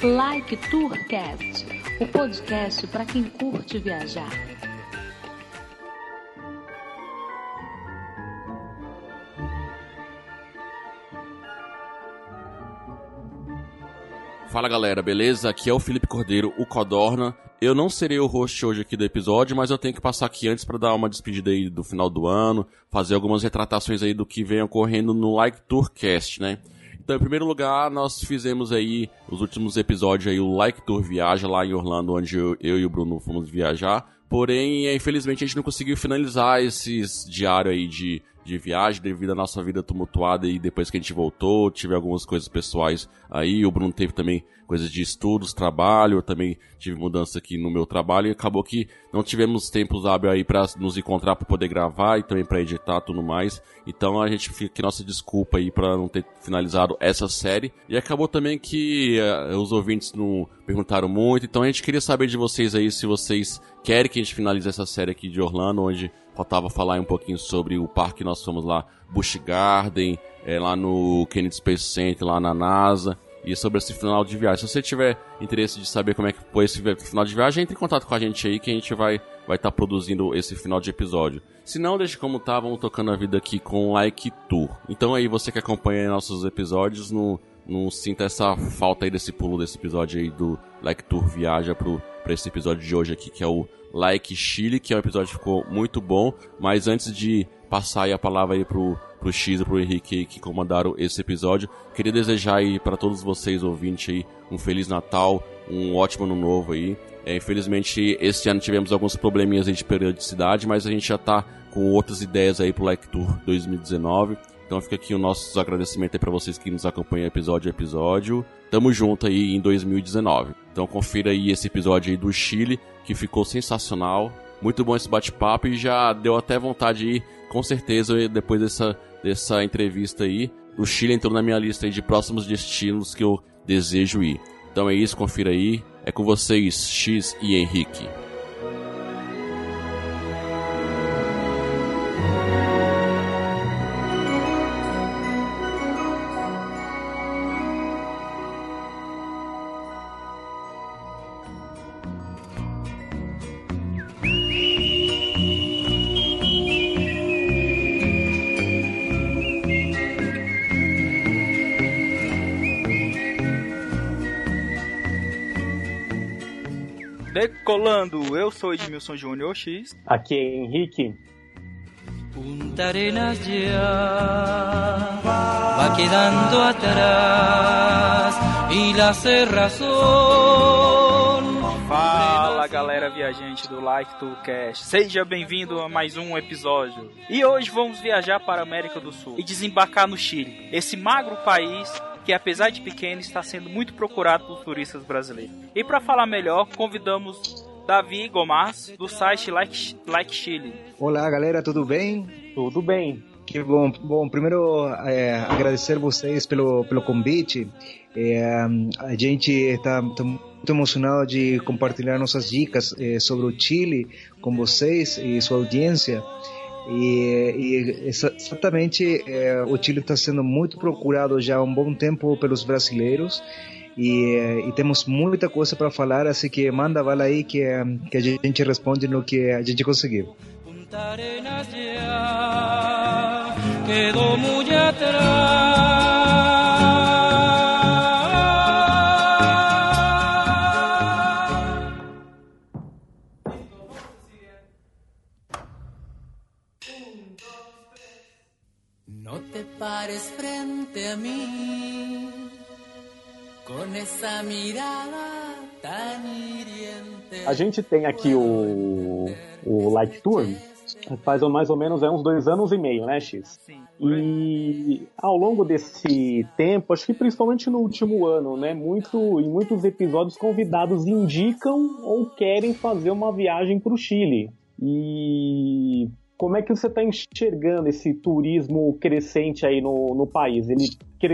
Like Tourcast, o podcast para quem curte viajar. Fala galera, beleza? Aqui é o Felipe Cordeiro, o Codorna. Eu não serei o host hoje aqui do episódio, mas eu tenho que passar aqui antes para dar uma despedida aí do final do ano, fazer algumas retratações aí do que vem ocorrendo no Like Tourcast, né? Então, em primeiro lugar, nós fizemos aí os últimos episódios aí o Like Tour Viaja lá em Orlando, onde eu, eu e o Bruno fomos viajar. Porém, infelizmente a gente não conseguiu finalizar esses diários aí de de viagem devido à nossa vida tumultuada e depois que a gente voltou, tive algumas coisas pessoais aí, o Bruno teve também coisas de estudos, trabalho, eu também tive mudança aqui no meu trabalho e acabou que não tivemos tempos hábil aí para nos encontrar para poder gravar e também para editar tudo mais. Então a gente fica aqui nossa desculpa aí para não ter finalizado essa série. E acabou também que uh, os ouvintes não perguntaram muito, então a gente queria saber de vocês aí se vocês querem que a gente finalize essa série aqui de Orlando, onde faltava falar um pouquinho sobre o parque que nós fomos lá, Busch Garden, é, lá no Kennedy Space Center, lá na NASA e sobre esse final de viagem. Se você tiver interesse de saber como é que foi esse final de viagem, entre em contato com a gente aí que a gente vai vai estar tá produzindo esse final de episódio. Se não, deixe como tá, vamos tocando a vida aqui com Like Tour. Então aí você que acompanha nossos episódios, não, não sinta essa falta aí desse pulo desse episódio aí do Like Tour viaja pro, esse episódio de hoje aqui, que é o Like Chile, que é um episódio que ficou muito bom. Mas antes de passar aí a palavra aí pro pro X e pro Henrique que comandaram esse episódio. Queria desejar aí para todos vocês ouvintes aí um feliz Natal, um ótimo ano novo aí. É, infelizmente este ano tivemos alguns probleminhas de periodicidade, mas a gente já tá com outras ideias aí pro Like Tour 2019. Então fica aqui o nosso agradecimento aí para vocês que nos acompanham episódio a episódio. Tamo junto aí em 2019. Então confira aí esse episódio aí do Chile, que ficou sensacional. Muito bom esse bate-papo e já deu até vontade de ir, com certeza, depois dessa dessa entrevista aí. O Chile entrou na minha lista de próximos destinos que eu desejo ir. Então é isso, confira aí. É com vocês, X e Henrique. Eu sou Edmilson Júnior X. Aqui é Henrique. Punta Arenas ya va quedando atrás y la cerrazón. Fala galera viajante do Like to Cast, seja bem-vindo a mais um episódio. E hoje vamos viajar para a América do Sul e desembarcar no Chile, esse magro país que apesar de pequeno está sendo muito procurado por turistas brasileiros. E para falar melhor, convidamos Davi Gomas do site Like, like Chile. Olá galera, tudo bem? Tudo bem. Que bom. Bom, primeiro é, agradecer vocês pelo, pelo convite. É, a gente está tá muito emocionado de compartilhar nossas dicas é, sobre o Chile com vocês e sua audiência. E, e exatamente é, o Chile está sendo muito procurado já há um bom tempo pelos brasileiros e, e temos muita coisa para falar, assim que manda bala aí que, que a gente responde no que a gente. Quedó muy atrás. pares frente a mí A gente tem aqui o, o Like Tour, faz mais ou menos é uns dois anos e meio, né, X? Sim. E ao longo desse tempo, acho que principalmente no último ano, né, muito, em muitos episódios convidados indicam ou querem fazer uma viagem para o Chile. E como é que você está enxergando esse turismo crescente aí no, no país? Ele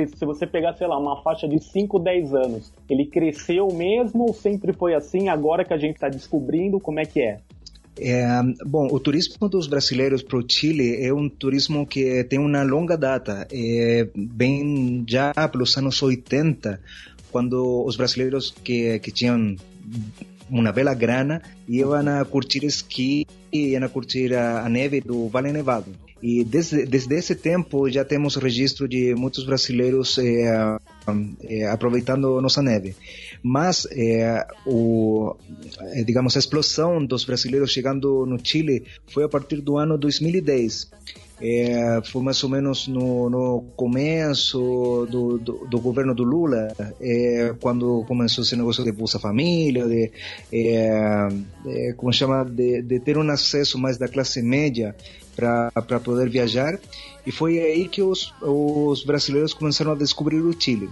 se você pegar, sei lá, uma faixa de 5, 10 anos, ele cresceu mesmo ou sempre foi assim? Agora que a gente está descobrindo, como é que é? É, bom, o turismo dos brasileiros para o Chile é um turismo que tem uma longa data, é, bem já pelos anos 80, quando os brasileiros que, que tinham uma bela grana iam a curtir esqui e iam a curtir a, neve do Vale Nevado. E desde, desde esse tempo já temos registro de muitos brasileiros eh, eh, aproveitando nossa neve. Mas, eh, o, digamos, a explosão dos brasileiros chegando no Chile foi a partir do ano 2010. É, foi mais ou menos no, no começo do, do, do, governo do Lula, é, quando começou esse negócio de Bolsa Família, de, é, é como chama, de, de, ter um acesso mais da classe média para poder viajar. E foi aí que os, os brasileiros começaram a descobrir o Chile.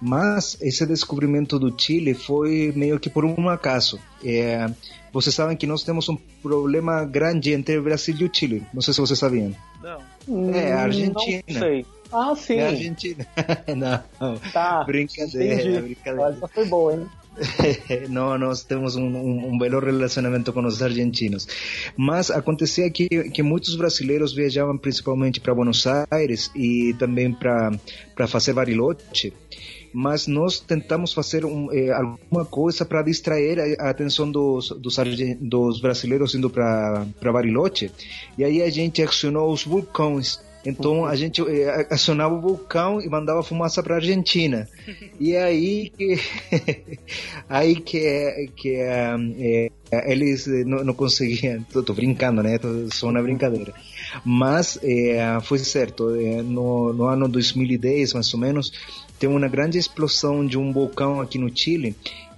Mas esse descobrimento do Chile foi meio que por um acaso. É, vocês sabem que nós temos um problema grande entre o Brasil e o Chile. Não sei se vocês sabiam. Não. É a Argentina. Não sei. Ah, sim. É a Argentina. não. Tá. Brincadeira, Entendi. brincadeira. Essa foi boa, hein? no, nós temos um, um, um belo relacionamento com os argentinos. Mas acontecia que, que muitos brasileiros viajavam principalmente para Buenos Aires e também para fazer Bariloche mas nós tentamos fazer um, eh, alguma coisa para distrair a, a, atenção dos, dos, dos brasileiros indo para Bariloche. E aí a gente acionou os vulcões. Então a gente eh, acionava o vulcão e mandava fumaça para a Argentina. E aí que aí que que eh, eles não, não conseguiam. Tô, tô, brincando, né? Tô, só uma brincadeira. Mas eh, foi certo. No, no ano 2010, mais ou menos, tem uma grande explosão de um vulcão aqui no Chile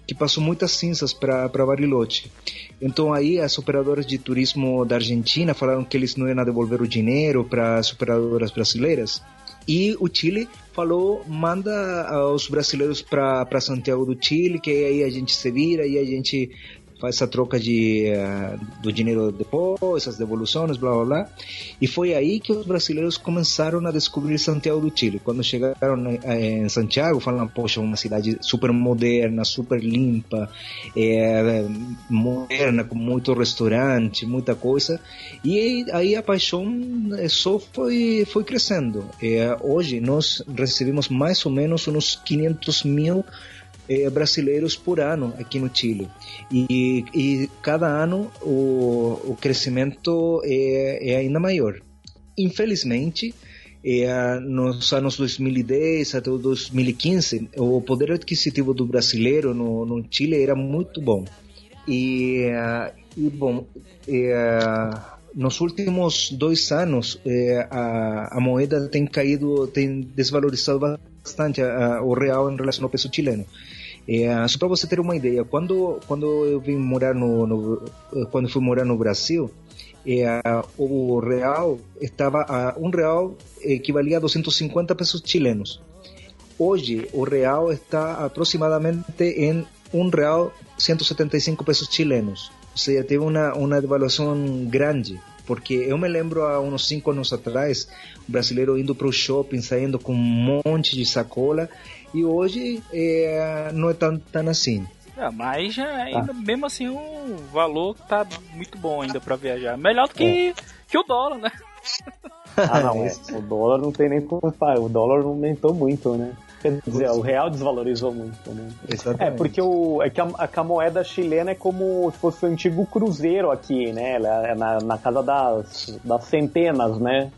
que passou muitas cinzas para Bariloche. Então aí as operadoras de turismo da Argentina falaram que eles não iam devolver o dinheiro para as operadoras brasileiras. E o Chile falou, manda os brasileiros para Santiago do Chile, que aí a gente se vira e a gente faz essa troca de, uh, do dinheiro depois, essas devoluções, blá blá blá. E foi aí que os brasileiros começaram a descobrir Santiago do Chile. Quando chegaram eh, em Santiago, falaram, poxa, uma cidade super moderna, super limpa, é, moderna, com muito restaurante, muita coisa. E aí a paixão só foi, foi crescendo. É, hoje nós recebemos mais ou menos uns 500 mil eh, brasileiros por ano aqui no Chile. E, e cada ano o, o crescimento é, é ainda maior. Infelizmente, é, nos anos 2010 até 2015, o poder adquisitivo do brasileiro no, no Chile era muito bom. E, e bom, é, nos últimos dois anos, a, a, moeda tem caído, tem desvalorizado bastante a, a, o real em relação ao peso chileno. É, só para você ter uma ideia, quando quando eu vim morar no, no quando fui morar no Brasil, é, o real estava a um real equivalia a 250 pesos chilenos. Hoje o real está aproximadamente em um real 175 pesos chilenos. Ou seja, teve uma uma devaluação grande porque eu me lembro há uns cinco anos atrás, o brasileiro indo para o shopping, saindo com um monte de sacola e hoje é, não é tão, tão assim. É, mas já ainda, tá. mesmo assim, o valor tá muito bom ainda para viajar. Melhor do que, é. que o dólar, né? Ah, não, é. o dólar não tem nem como falar. O dólar aumentou muito, né? Quer dizer, o real desvalorizou muito, né? Exatamente. É, porque o, é que a, a, moeda chilena é como se fosse o antigo cruzeiro aqui, né? Ela é na, na casa das, das centenas, né?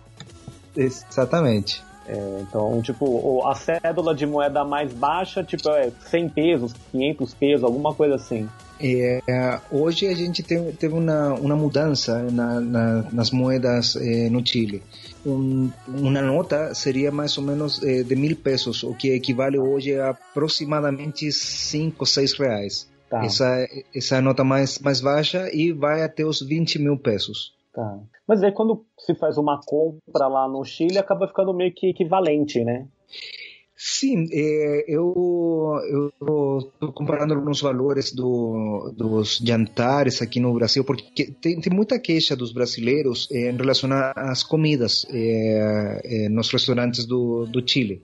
Exatamente. É, então, tipo, a cédula de moeda mais baixa, tipo, é 100 pesos, 500 pesos, alguma coisa assim. É, hoje a gente tem, teve uma, uma mudança na, na, nas moedas é, no Chile. Um, uma nota seria mais ou menos é, de mil pesos, o que equivale hoje a aproximadamente 5, 6 reais. Tá. Essa, essa é a nota mais, mais baixa e vai até os 20 mil pesos. Tá. Mas aí quando se faz uma compra lá no Chile, acaba ficando meio que equivalente, né? Sim, é, eu estou comparando alguns valores do, dos jantares aqui no Brasil, porque tem, tem muita queixa dos brasileiros é, em relação às comidas é, nos restaurantes do, do Chile.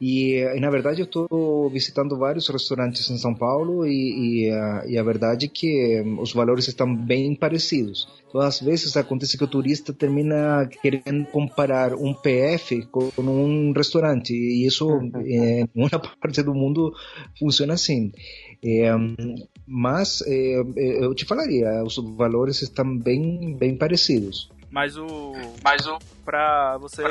E, e, na verdade eu estou visitando vários restaurantes em São Paulo e, e, a, e, a, verdade é que os valores estão bem parecidos. Todas as vezes acontece que o turista termina querendo comparar um PF com um restaurante e isso em uma parte do mundo funciona assim. É, mas é, eu te falaria, os valores estão bem, bem parecidos. Mas o. Mas o. Pra você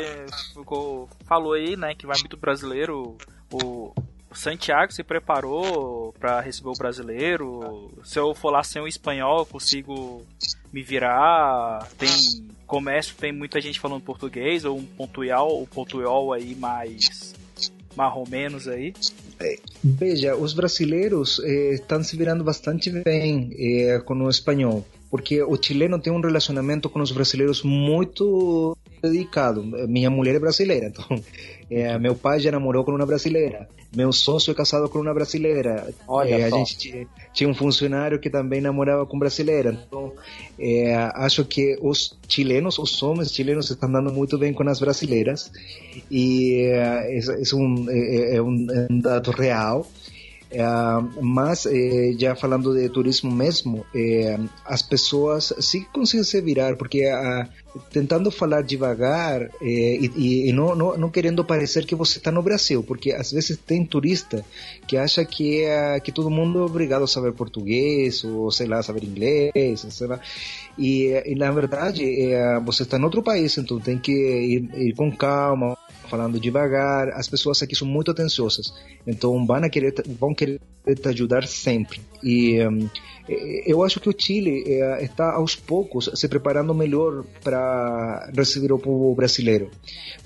ficou, falou aí, né, que vai muito brasileiro. O, Santiago se preparou para receber o brasileiro. Se eu for lá sem o espanhol, eu consigo me virar. Tem comércio, tem muita gente falando português, ou um pontual, o pontual aí mais marromenos aí. Veja, os brasileiros eh, estão se virando bastante bem eh, com o espanhol porque o chileno tem um relacionamento com os brasileiros muito dedicado. Minha mulher é brasileira, então é, meu pai já namorou com uma brasileira, meu sócio é casado com uma brasileira. Olha é. A gente tinha, um funcionário que também namorava com brasileira. Então, é, acho que os chilenos, os homens chilenos estão dando muito bem com as brasileiras e é, é um, é, é um dado real. Uh, mas eh, já falando de turismo mesmo, eh, as pessoas sim conseguem se virar, porque uh, tentando falar devagar eh, e, e não, não, não, querendo parecer que você está no Brasil, porque às vezes tem turista que acha que, que todo mundo é obrigado a saber português ou sei lá, saber inglês, sei lá. E, e na verdade você está em outro país, então tem que ir, ir com calma, falando devagar. As pessoas aqui são muito atenciosas, então vão querer, vão querer te ajudar sempre. E um, eu acho que o Chile é, está aos poucos se preparando melhor para receber o povo brasileiro,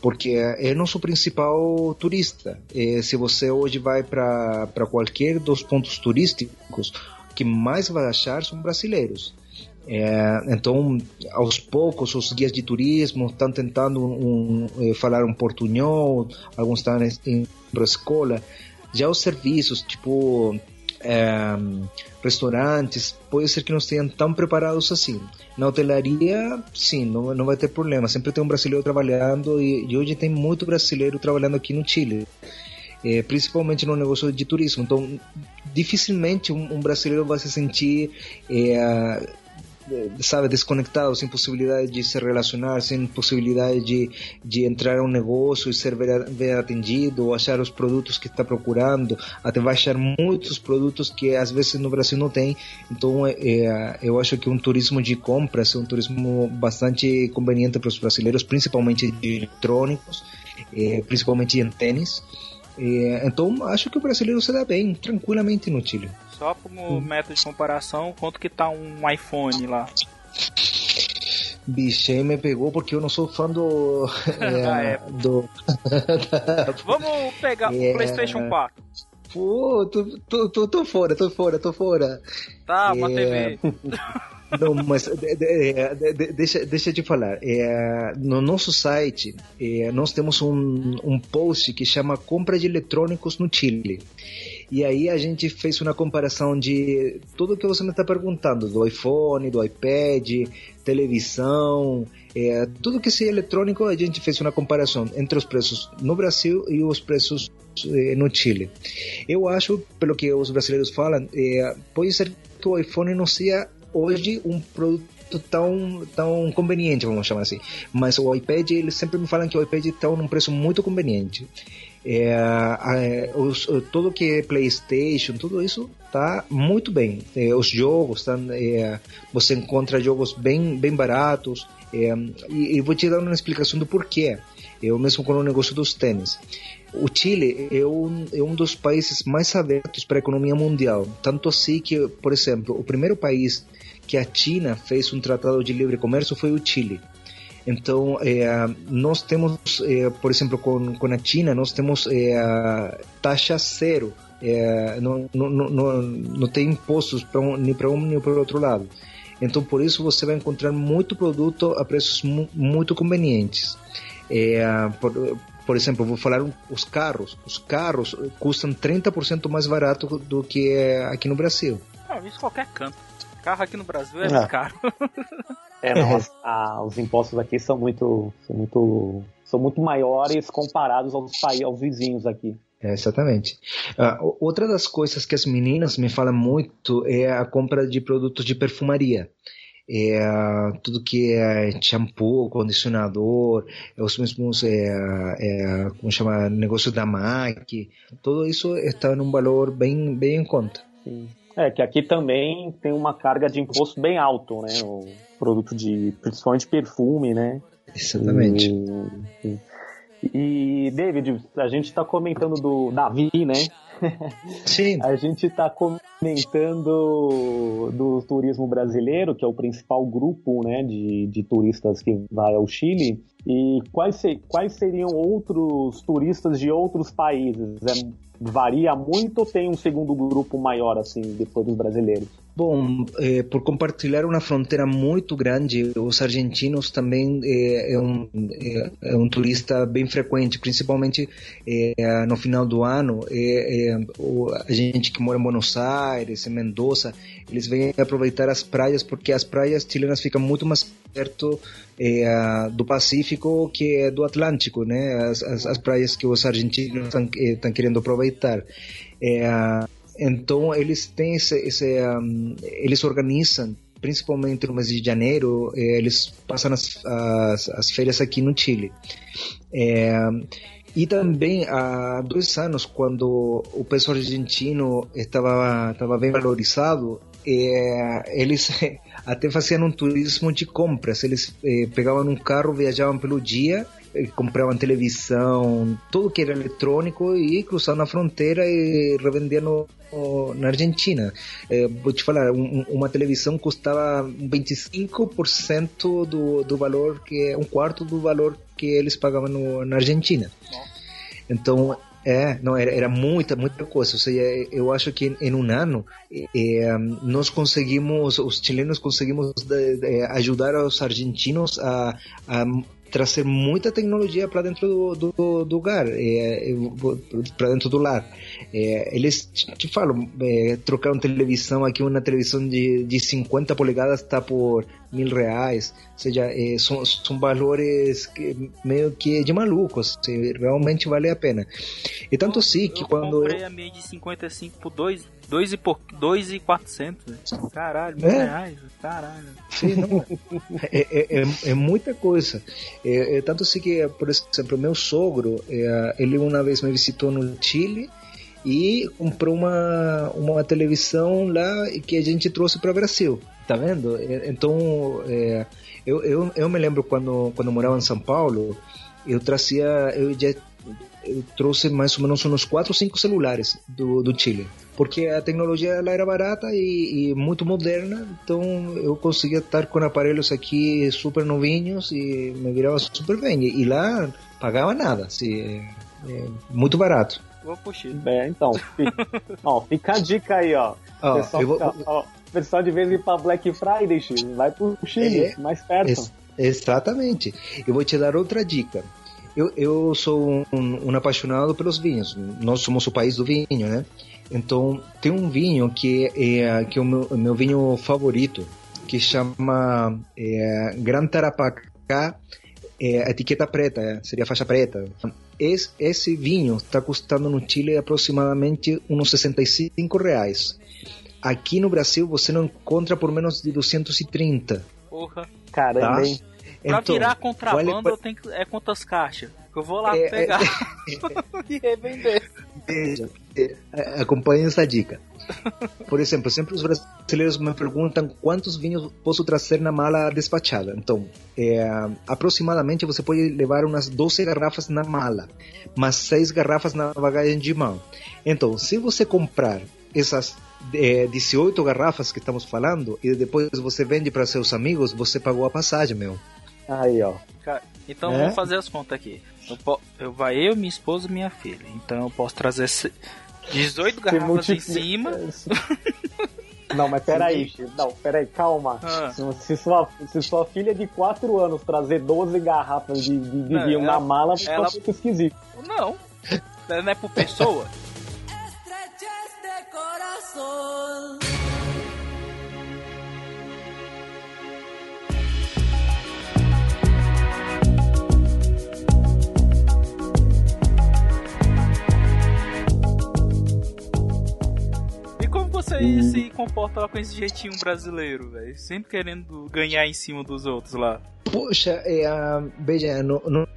porque é nosso principal turista. se você hoje vai para qualquer dos pontos turísticos, o que mais vai achar são brasileiros. É, então, aos poucos, os guias de turismo estão tentando um, um, falar um portunhol, alguns estão indo para a escola. Já os serviços, tipo é, restaurantes, pode ser que não estejam tão preparados assim. Na hotelaria, sim, não, não vai ter problema. Sempre tem um brasileiro trabalhando e, e hoje tem muito brasileiro trabalhando aqui no Chile. É, principalmente no negócio de turismo. Então, dificilmente um, um brasileiro vai se sentir é, sabe, desconectado, sem possibilidade de se relacionar, sem possibilidade de, de entrar a um negócio e ser atendido, ou achar os produtos que está procurando, até vai achar muitos produtos que às vezes no Brasil não tem. Então, é eu acho que um turismo de compras é um turismo bastante conveniente para os brasileiros, principalmente de eletrônicos, é, principalmente em tênis. É, então, acho que o brasileiro se dá bem, tranquilamente no Chile. Só como método de comparação, quanto que tá um iPhone lá? Bicho, me pegou porque eu não sou fã do. é, do... Vamos pegar é... o PlayStation 4. Pô, tô, tô, tô, tô, fora, tô fora, tô fora. Tá, uma TV. Não, mas de, de, de, deixa, deixa te falar. É, no nosso site, é, nós temos um, um post que chama Compra de Eletrônicos no Chile. E aí a gente fez uma comparação de tudo que você me está perguntando, do iPhone, do iPad, televisão, é, tudo que seja eletrônico, a gente fez uma comparação entre os preços no Brasil e os preços é, no Chile. Eu acho, pelo que os brasileiros falam, é, pode ser que o iPhone não seja hoje um produto tão, tão conveniente, vamos chamar assim. Mas o iPad, eles sempre me falam que o iPad está num preço muito conveniente. É, é, os, tudo que é PlayStation, tudo isso tá muito bem. É, os jogos, tá, você encontra jogos bem, bem baratos. É, e, e, vou te dar uma explicação do porquê. Eu mesmo com o negócio dos tênis. O Chile é um, é um dos países mais abertos para a economia mundial. Tanto assim que, por exemplo, o primeiro país que a China fez um tratado de livre comércio foi o Chile. Então, é, nós temos, é, por exemplo, com, com a China, nós temos é, taxa zero. não, não, não, não tem impostos para um, nem para um nem para o outro lado. Então, por isso, você vai encontrar muito produto a preços mu muito convenientes. por, por exemplo, vou falar os carros. Os carros custam 30% mais barato do que aqui no Brasil. Ah, isso qualquer canto. Carro aqui no Brasil é, é. caro. É, mas ah, os impostos aqui são muito, são muito são muito maiores comparados aos, aos vizinhos aqui. É, exatamente. Uh, outra das coisas que as meninas me falam muito é a compra de produtos de perfumaria. É, tudo que é shampoo, condicionador, os mesmos, é, é, como chama, negócio da MAC, tudo isso está num valor bem, bem em conta. Sim. É, que aqui também tem uma carga de imposto bem alto, né? O produto de, principalmente perfume, né? Exatamente. E, e David, a gente está comentando do Davi, né? Sim. a gente está comentando do turismo brasileiro, que é o principal grupo né, de, de turistas que vai ao Chile. E quais, quais seriam outros turistas de outros países? É, varia muito ou tem um segundo grupo maior, assim, depois dos brasileiros? Bom, eh, por compartilhar uma fronteira muito grande, os argentinos também eh, é, um, é, é, um turista bem frequente, principalmente no final do ano. O, a gente que mora em Buenos Aires, em Mendoza, eles vêm aproveitar as praias porque as praias chilenas ficam muito mais perto do Pacífico que do Atlântico, né? As, as, as praias que os argentinos estão querendo aproveitar. Então eles têm esse, esse um, eles organizam principalmente no mês de janeiro, eh, eles passam as, as, as, férias aqui no Chile. É, e também há dois anos, quando o peso argentino estava, estava bem valorizado, é, eles até faziam um turismo de compras. Eles é, pegavam um carro, viajavam pelo dia compravam televisão, tudo que era eletrônico e cruzavam na fronteira e revendiam na Argentina. É, vou te falar, um, uma televisão custava 25% do, do valor, que é um quarto do valor que eles pagavam no, na Argentina. Então, é, não, era, era muita, muita coisa. Ou seja, eu acho que em um ano é, nós conseguimos, os chilenos conseguimos de, de ajudar os argentinos a, a trazer muita tecnologia para dentro do, do, do lugar, é, para dentro do lar. É, eles te falam, é, trocaram televisão aqui, uma televisão de, de 50 polegadas está por mil reais, ou seja, é, são, são valores que, meio que de malucos, realmente vale a pena. E tanto sim que eu quando... Eu comprei a minha de 55 por 2 2 e, por, dois e 400. Caralho, mil é. reais. Caralho. Sim, não, é, é, é, é, muita coisa. É, é, tanto assim que, por exemplo, meu sogro, é, ele uma vez me visitou no Chile e comprou uma, uma televisão lá que a gente trouxe para o Brasil. Tá vendo? Então, eu, eu, eu me lembro quando, quando morava em São Paulo, eu trazia, eu já eu trouxe mais ou menos uns 4 ou 5 celulares do, do Chile. Porque a tecnologia ela era barata e, e, muito moderna, então eu conseguia estar com aparelhos aqui super novinhos e me virava super bem. E, lá pagava nada, assim, é, é muito barato. Vou puxar. É, então, fica, ó, fica a dica aí, ó. ó vou, fica, ó, pessoal de vez em para Black Friday, vai pro Chile, é, mais perto. Ex exatamente. Eu vou te dar outra dica. Eu, eu sou um, um, apaixonado pelos vinhos. Nós somos o país do vinho, né? Então, tem um vinho que é, que é o meu, meu vinho favorito, que chama é, Gran Tarapacá, é, etiqueta preta, seria faixa preta. Esse, esse vinho está custando no Chile aproximadamente uns 65 reais. Aqui no Brasil você não encontra por menos de 230. Porra. Caramba, tá? hein? Pra então, virar contrabando, vale... eu tenho que... é quantas caixas? Eu vou lá é, é pegar é... e revender. Veja, é, acompanhe essa dica. Por exemplo, sempre os brasileiros me perguntam quantos vinhos posso trazer na mala despachada. Então, é, aproximadamente você pode levar umas 12 garrafas na mala, mas 6 garrafas na bagagem de mão. Então, se você comprar essas é, 18 garrafas que estamos falando e depois você vende para seus amigos, você pagou a passagem, meu. Aí, ó. Então é? vamos fazer as contas aqui. Eu, eu vai eu, minha esposa e minha filha. Então eu posso trazer 18 garrafas multiplica... em cima. Não, mas peraí, não, peraí, calma. Ah. Se, sua, se sua filha de 4 anos trazer 12 garrafas de, de, de vinho na mala, fica ela... muito esquisito. Não, não é por pessoa. Você Hum. se comporta lá com esse jeitinho brasileiro, velho? Sempre querendo ganhar em cima dos outros lá. Poxa, é, veja, não, não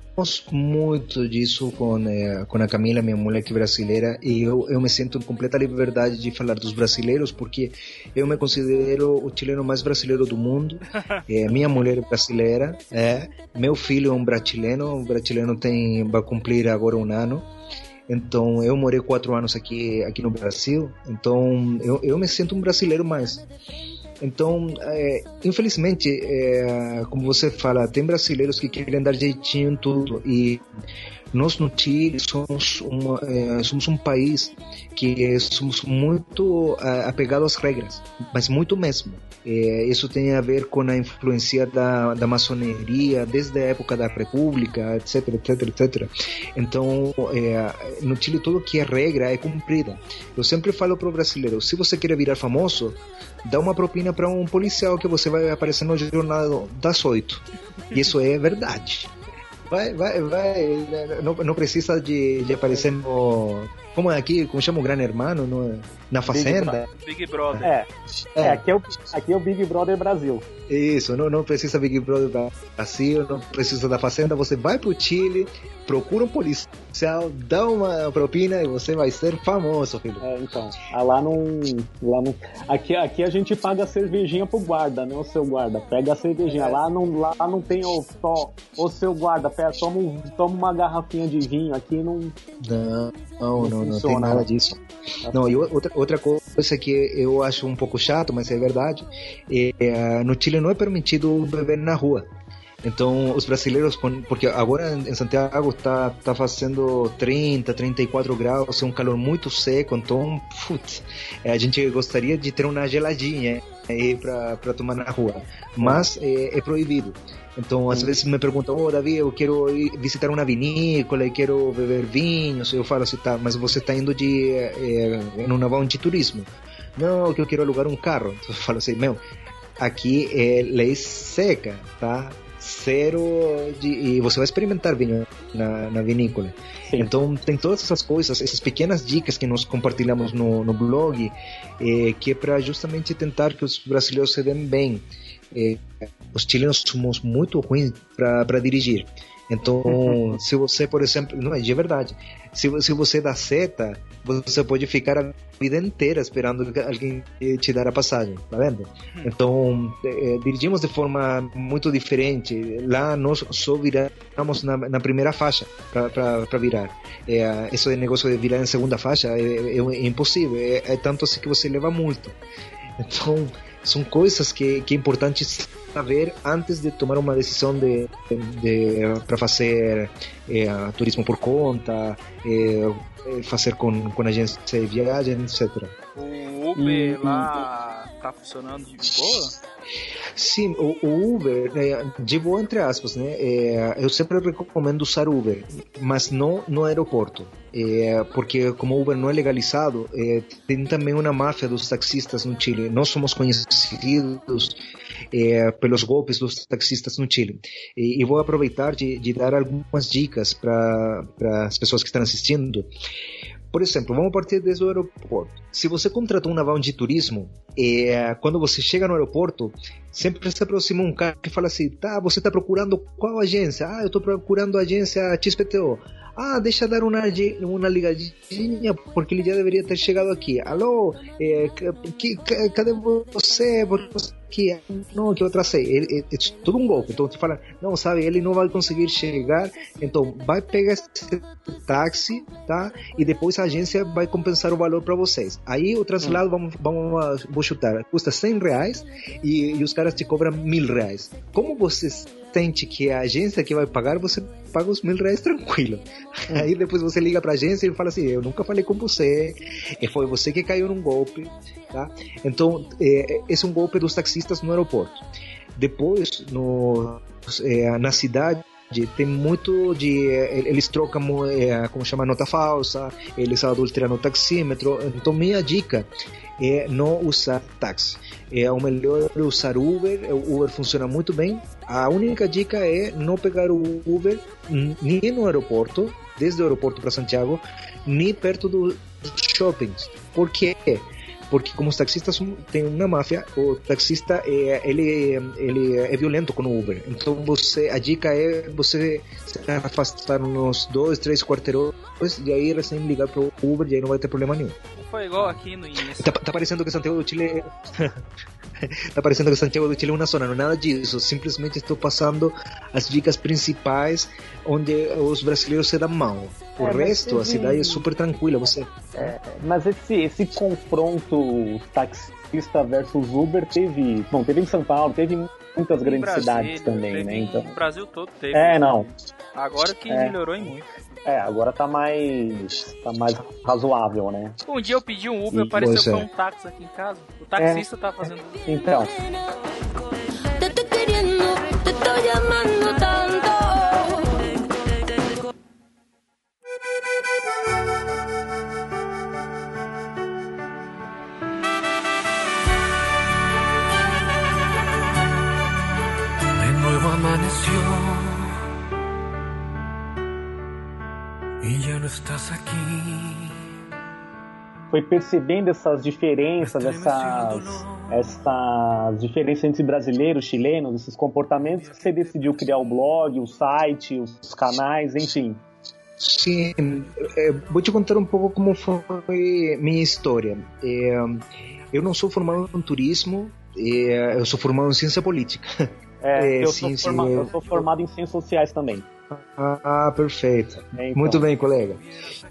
muito disso com, é, com a Camila, minha mulher que é brasileira, e eu, eu me sinto em completa liberdade de falar dos brasileiros, porque eu me considero o chileno mais brasileiro do mundo. É, minha mulher é brasileira, é, meu filho é um brasileiro, o brasileiro tem, vai cumprir agora um ano. Então, eu morei quatro anos aqui, aqui no Brasil, então eu, eu me sinto um brasileiro mais. Então, é, infelizmente, é, como você fala, tem brasileiros que querem dar jeitinho em tudo e nós no Chile somos, uma, é, somos um país que somos muito é, apegados às regras, mas muito mesmo. É, isso tem a ver com a influência da, da maçonaria desde a época da República, etc, etc, etc. Então, é, no Chile tudo que é regra é cumprida. Eu sempre falo para o brasileiro, se você quer virar famoso, dá uma propina para um policial que você vai aparecer no jornal das oito. E isso é verdade. Vai, vai, vai. Não, não precisa de, de aparecer no. Como é aqui, como chama o Gran Hermano? No, na Fazenda? Big Brother. É, é, aqui, é o, aqui é o Big Brother Brasil. Isso, não, não precisa Big Brother Brasil, não precisa da Fazenda. Você vai pro Chile, procura um policial, dá uma propina e você vai ser famoso, filho. É, então, ah, lá não, lá não. Aqui, aqui a gente paga a cervejinha pro guarda, né? O seu guarda. Pega a cervejinha. Lá não, lá não tem o, só, o seu guarda, pega, toma, um- toma uma garrafinha de vinho. Aqui não. Não, não, não, não tem funciona, nada né? disso. Não, e outra, outra coisa que eu acho um pouco chato, mas é verdade, é, no Chile não é permitido beber na rua. Então, os brasileiros, porque agora em Santiago está tá fazendo 30, 34 graus, é um calor muito seco, então, putz, é, a gente gostaria de ter uma geladinha para tomar na rua, mas é, é proibido. Então, às vezes me perguntam, oh, Davi, eu quero visitar uma vinícola e quero beber vinhos. Eu falo assim, tá, mas você está indo de, eh, em uma van de turismo. Não, que eu quero alugar um carro. Então, eu falo assim, meu, aqui é lei seca, tá? Zero de, e você vai experimentar vinho na, na vinícola. Sim. Então tem todas essas coisas, essas pequenas dicas que nós compartilhamos no, no blog, eh, que é para justamente tentar que os brasileiros se deem bem. Eh, os chilenos somos muito ruins para dirigir. Então, se você, por exemplo, não é de verdade, se, se você dá seta, você pode ficar a vida inteira esperando alguém eh, te dar a passagem, tá vendo? Então, eh, dirigimos de forma muito diferente. Lá nós só viramos na, na primeira faixa para virar. É, esse negócio de virar em segunda faixa é, é- é impossível. É, é tanto assim que você leva multa. Então, são coisas que, que é importante saber antes de tomar uma decisão de, de, para fazer eh, turismo por conta, eh, fazer com, com agência de viagem, etc. O Uber lá tá funcionando de boa? Sim, o, o Uber, eh, de boa entre aspas, né? Eu sempre recomendo usar Uber, mas não no aeroporto. Eh, porque como o Uber não é legalizado, eh, tem também uma máfia dos taxistas no Chile. Nós somos conhecidos eh, pelos golpes dos taxistas no Chile. E, e vou aproveitar de, de dar algumas dicas para as pessoas que estão assistindo. Por exemplo, vamos partir desde o aeroporto. Se você contratou uma van de turismo, eh, quando você chega no aeroporto, sempre se aproxima um cara que fala assim: tá, você está procurando qual agência? Ah, eu estou procurando a agência XPTO. Ah, deixa dar uma, uma ligadinha, porque ele já deveria ter chegado aqui. Alô, eh, que, que- cadê você? Porque você aqui, não, que eu tracei. É, é tudo um golpe. Então, te fala, não, sabe, ele não vai conseguir chegar, então vai pegar esse táxi, tá? E depois a agência vai compensar o valor para vocês. Aí o traslado, vamos, vamos, vou chutar, custa 100 reais e, e os caras te cobram mil reais. Como você sente que é a agência que vai pagar, você paga os mil reais tranquilo. Aí depois você liga pra agência e fala assim, eu nunca falei com você, e foi você que caiu num golpe, tá? Então, é, esse é um golpe dos taxistas no aeroporto. Depois, no, é, na cidade, tem muito de eh, eles trocam eh, como chama nota falsa eles adulteram o taxímetro então minha dica é não usar táxi. É o melhor usar Uber o Uber funciona muito bem. A única dica é não pegar o Uber nem no aeroporto desde o aeroporto para Santiago nem perto dos shoppings por quê? Porque como os taxistas têm uma máfia, o taxista é, ele, ele é violento com o Uber. Então você, a dica é você se afastar uns dois, três quarteirões e aí recém ligar pro Uber e aí não vai ter problema nenhum. Foi igual aqui no início. Tá, tá parecendo que Santiago do Chile tá parecendo que Santiago do Chile é uma zona, não é nada disso. Simplesmente estou passando as dicas principais onde os brasileiros se dão mal. O É, resto, a cidade é super tranquila. Você É, mas esse, esse confronto taxista versus Uber teve. Bom, teve em São Paulo, teve em muitas Em grandes Brasília, cidades também, né? Então. O Brasil todo teve. É, não. Agora que É. melhorou em muito. É, agora tá mais. tá mais razoável, né? Um dia eu pedi um Uber, E- apareceu Pois é. com um táxi aqui em casa. O taxista tá fazendo. Então. Foi percebendo essas diferenças, essas, essas diferenças entre brasileiros, chilenos, esses comportamentos, que você decidiu criar o blog, o site, os canais, enfim. Sim, eh, vou te contar um pouco como foi minha história. Eh, eu não sou formado em turismo, eh, eu sou formado em ciência política. É, É, eu, sim, sou sim, forma- eu- eu sou formado em ciências sociais também. Ah, perfeito. né? Então, Muito bem, colega.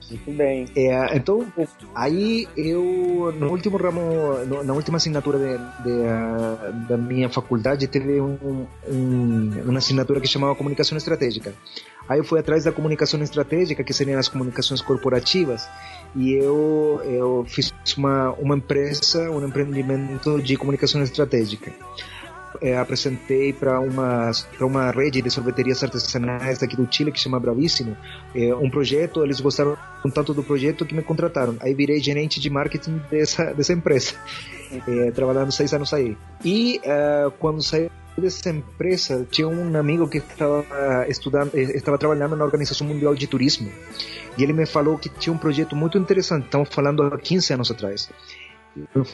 Muito bem. É, então, aí eu, no último ramo, no- na última assinatura de, de, da minha faculdade, teve um, um, uma assinatura que chamava Comunicação Estratégica. Aí eu fui atrás da comunicação estratégica, que seriam as comunicações corporativas, e eu, eu fiz uma, uma empresa, um empreendimento de comunicação estratégica. É, apresentei para uma uma rede de sorveterias artesanais aqui do Chile que chama Bravíssimo é, um projeto eles gostaram tanto do projeto que me contrataram. Aí virei gerente de marketing dessa dessa empresa. É, trabalhando seis anos aí. E eh, quando saí dessa empresa tinha um amigo que estava estudando eh, estava trabalhando na Organização Mundial de Turismo. E ele me falou que tinha um projeto muito interessante. Estamos falando há 15 anos atrás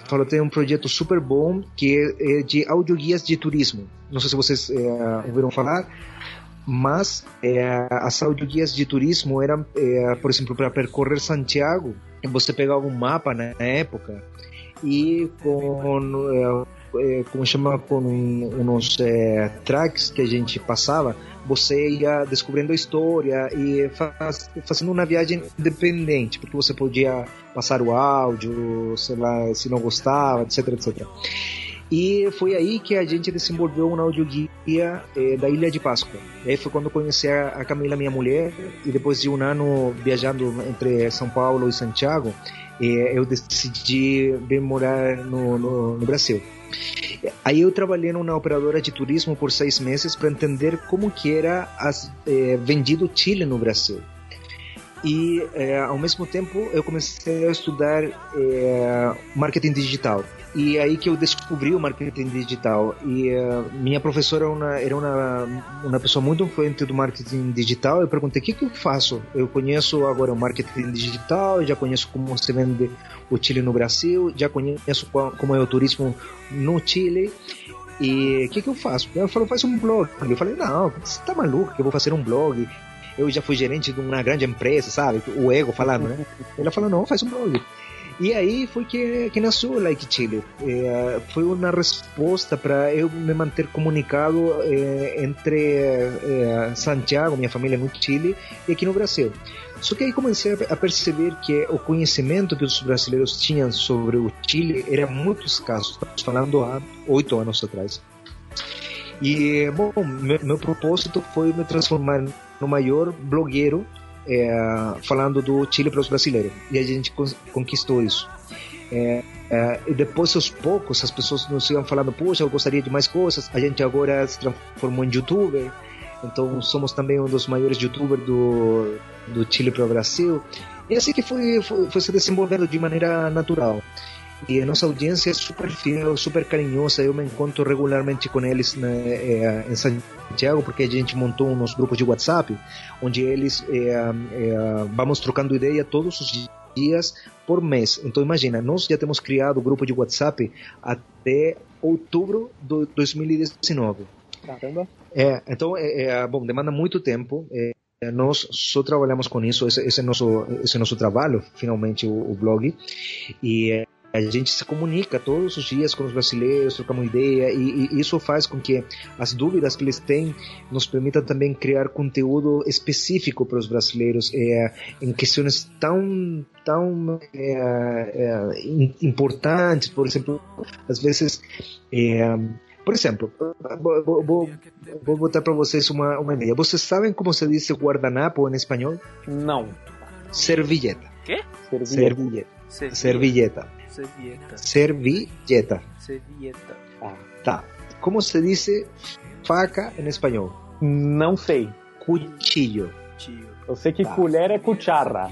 falou tem um projeto super bom que é, é de audioguias de turismo. Não sei se vocês é, ouviram falar, mas é, as audioguias de turismo eram, é, por exemplo, para percorrer Santiago, você pegava um mapa na época e com é, é, como chama com uns tracks que a gente passava você ia descobrindo a história e faz, fazendo uma viagem independente porque você podia passar o áudio sei lá se não gostava etc etc e foi aí que a gente desenvolveu uma audioguia eh, da Ilha de Páscoa. E aí foi quando conheci a Camila, minha mulher, e depois de um ano viajando entre São Paulo e Santiago, eh, eu decidi vir morar no, no, no Brasil. Aí eu trabalhei numa operadora de turismo por seis meses para entender como que era as, eh, vendido Chile no Brasil. E eh, ao mesmo tempo eu comecei a estudar eh, marketing digital. E aí que eu descobri o marketing digital. E eh, minha professora era uma, era uma, uma pessoa muito influente do marketing digital. Eu perguntei: o que, que eu faço? Eu conheço agora o marketing digital, já conheço como se vende o Chile no Brasil, já conheço qual- como é o turismo no Chile. E o que, que eu faço? Ela falou: faz um blog. Eu falei: não, você tá maluco que eu vou fazer um blog? Eu já fui gerente de uma grande empresa, sabe? O ego falando, né? Ela falou: não, faz um blog. E aí foi que, que nasceu o Like Chile. Eh, foi uma resposta para eu me manter comunicado eh, entre eh, Santiago, minha família no Chile, e aqui no Brasil. Só que aí comecei a perceber que o conhecimento que os brasileiros tinham sobre o Chile era muito escasso. Estamos falando há oito anos atrás. E, bom, meu, meu propósito foi me transformar no maior blogueiro é, falando do Chile para os brasileiros. E a gente con- conquistou isso. É, é, e depois, aos poucos, as pessoas nos iam falando: Poxa, eu gostaria de mais coisas. A gente agora se transformou em youtuber. Então, somos também um dos maiores youtubers do, do Chile para o Brasil. E assim que foi, foi, foi se desenvolvendo de maneira natural. E a nossa audiência é super fiel, super carinhosa. Eu me encontro regularmente com eles né, eh, em Santiago, porque a gente montou uns grupos de WhatsApp, onde eles eh, eh, vamos trocando ideia todos os dias por mês. Então imagina, nós já temos criado o grupo de WhatsApp até outubro de 2019. Caramba. É, então, é, é, bom, demanda muito tempo. É, nós só trabalhamos com isso, esse, esse é nosso, esse é nosso trabalho, finalmente, o, o blog. E é, a gente se comunica todos os dias com os brasileiros, trocamos ideia, e, e, isso faz com que as dúvidas que eles têm nos permitam também criar conteúdo específico para os brasileiros é, em questões tão, tão é, é, importantes, por exemplo, às vezes. É, por exemplo, vou, vou, vou botar para vocês uma, uma ideia. Vocês sabem como se diz guardanapo em espanhol? Não. Servilleta. Quê? Servilleta. Servilleta. Servilleta. Servieta. Servilleta. Servieta. Ah, Tá. Como se diz faca em espanhol? não sei. Cuchillo. Eu sei que Tá. colher é cuchara.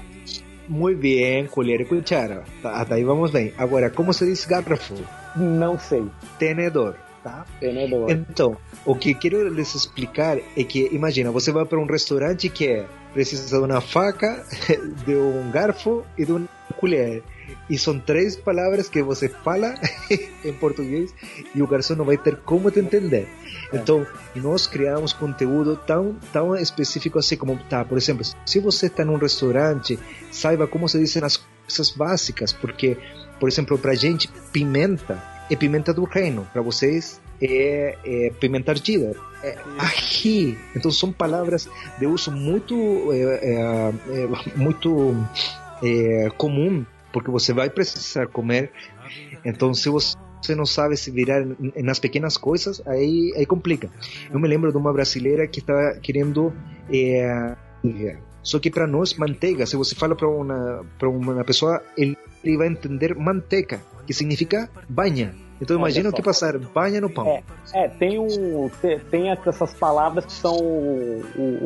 Muy bien, colher e cuchara. Tá, até aí vamos bem. Agora, como se diz garfo? Não sei. Tenedor. Tá? Tenedor. Então, o que quero lhes explicar é que, imagina, você vai para um restaurante que é precisa de uma faca, de um garfo e de uma colher. E são três palavras que você fala em português e o garçom não vai ter como te entender. Então, nós criamos conteúdo tão, tão específico assim como, tá, por exemplo, se você está num restaurante, saiba como se dizem as coisas básicas, porque, por exemplo, pra gente, pimenta é pimenta do reino, para vocês é, é pimenta ardida, é ají. Então, são palavras de uso muito, é, é, muito comum, porque você vai precisar comer. Então, se você não sabe se virar nas pequenas coisas, aí, aí complica. Eu me lembro de uma brasileira que estava querendo. eh, só que para nós, manteiga, se você fala para uma, uma pessoa, ele, vai entender manteca, que significa banha. Então imagina o que passar, banha no pão. É, é tem, um, te- tem essas palavras que são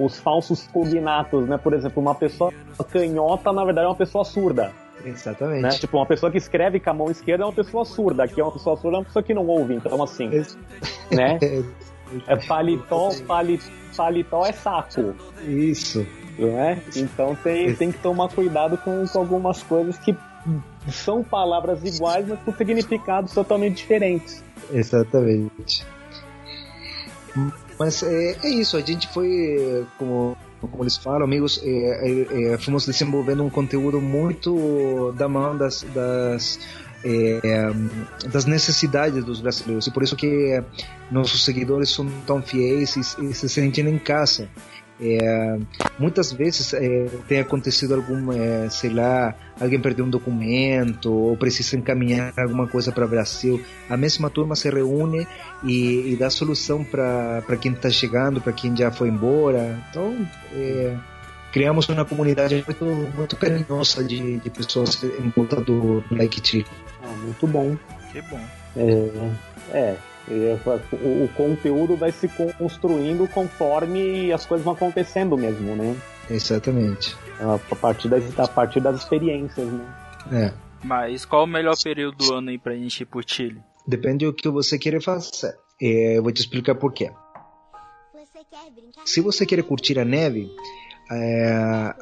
os falsos cognatos, né? Por exemplo, uma pessoa canhota, na verdade, é uma pessoa surda. Exatamente. Né? Tipo, uma pessoa que escreve com a mão esquerda é uma pessoa surda. Aqui é uma pessoa surda, é uma pessoa que não ouve. Então, assim, Ex- né? É paletó, paletó, paletó é saco. Isso. né? Então tem, tem que tomar cuidado com, com algumas coisas que são palavras iguais, mas com significados totalmente diferentes. Exatamente. Mas é, é isso, a gente foi, como, como eles falam, amigos, é, é, é, fomos desenvolvendo um conteúdo muito da mão das, das, é, das necessidades dos brasileiros, e por isso que nossos seguidores são tão fiéis e, e se sentem em casa. É, muitas vezes é, tem acontecido algum, é, sei lá, alguém perdeu um documento ou precisa encaminhar alguma coisa para o Brasil. A mesma turma se reúne e, e dá solução para quem está chegando, para quem já foi embora. Então, é, criamos uma comunidade muito, muito carinhosa de, de pessoas em volta do, do Like Chico. Ah, muito bom. Que bom. É, é, o, o conteúdo vai se construindo conforme as coisas vão acontecendo mesmo, né? Exatamente. A partir das, a partir das experiências, né? É. Mas qual o melhor período do ano aí pra gente ir pro Chile? Depende do que você quer fazer. É, eu vou te explicar por quê. Se você quer curtir a neve, é,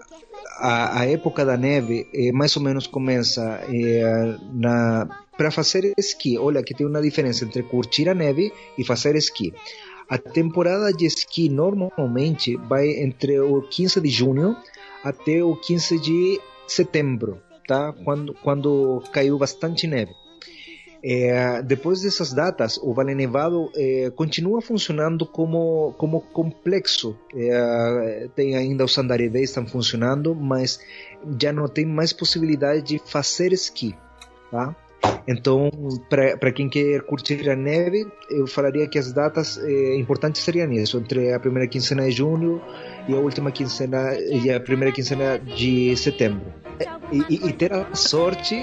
a, a época da neve é, mais ou menos começa é, na para fazer esqui. Olha, aqui tem uma diferença entre curtir a neve e fazer esqui. A temporada de esqui normalmente vai entre o 15 de junho até o 15 de setembro, tá? Quando quando caiu bastante neve. É, depois dessas datas, o Vale Nevado é, continua funcionando como, como complexo. É, tem ainda os andaredés estão funcionando, mas já não tem mais possibilidade de fazer esqui. Tá? Então, para quem quer curtir a neve, eu falaria que as datas é, importantes seriam isso, entre a primeira quinzena de junho e a última quinzena e a primeira quinzena de setembro. E, e, e ter a sorte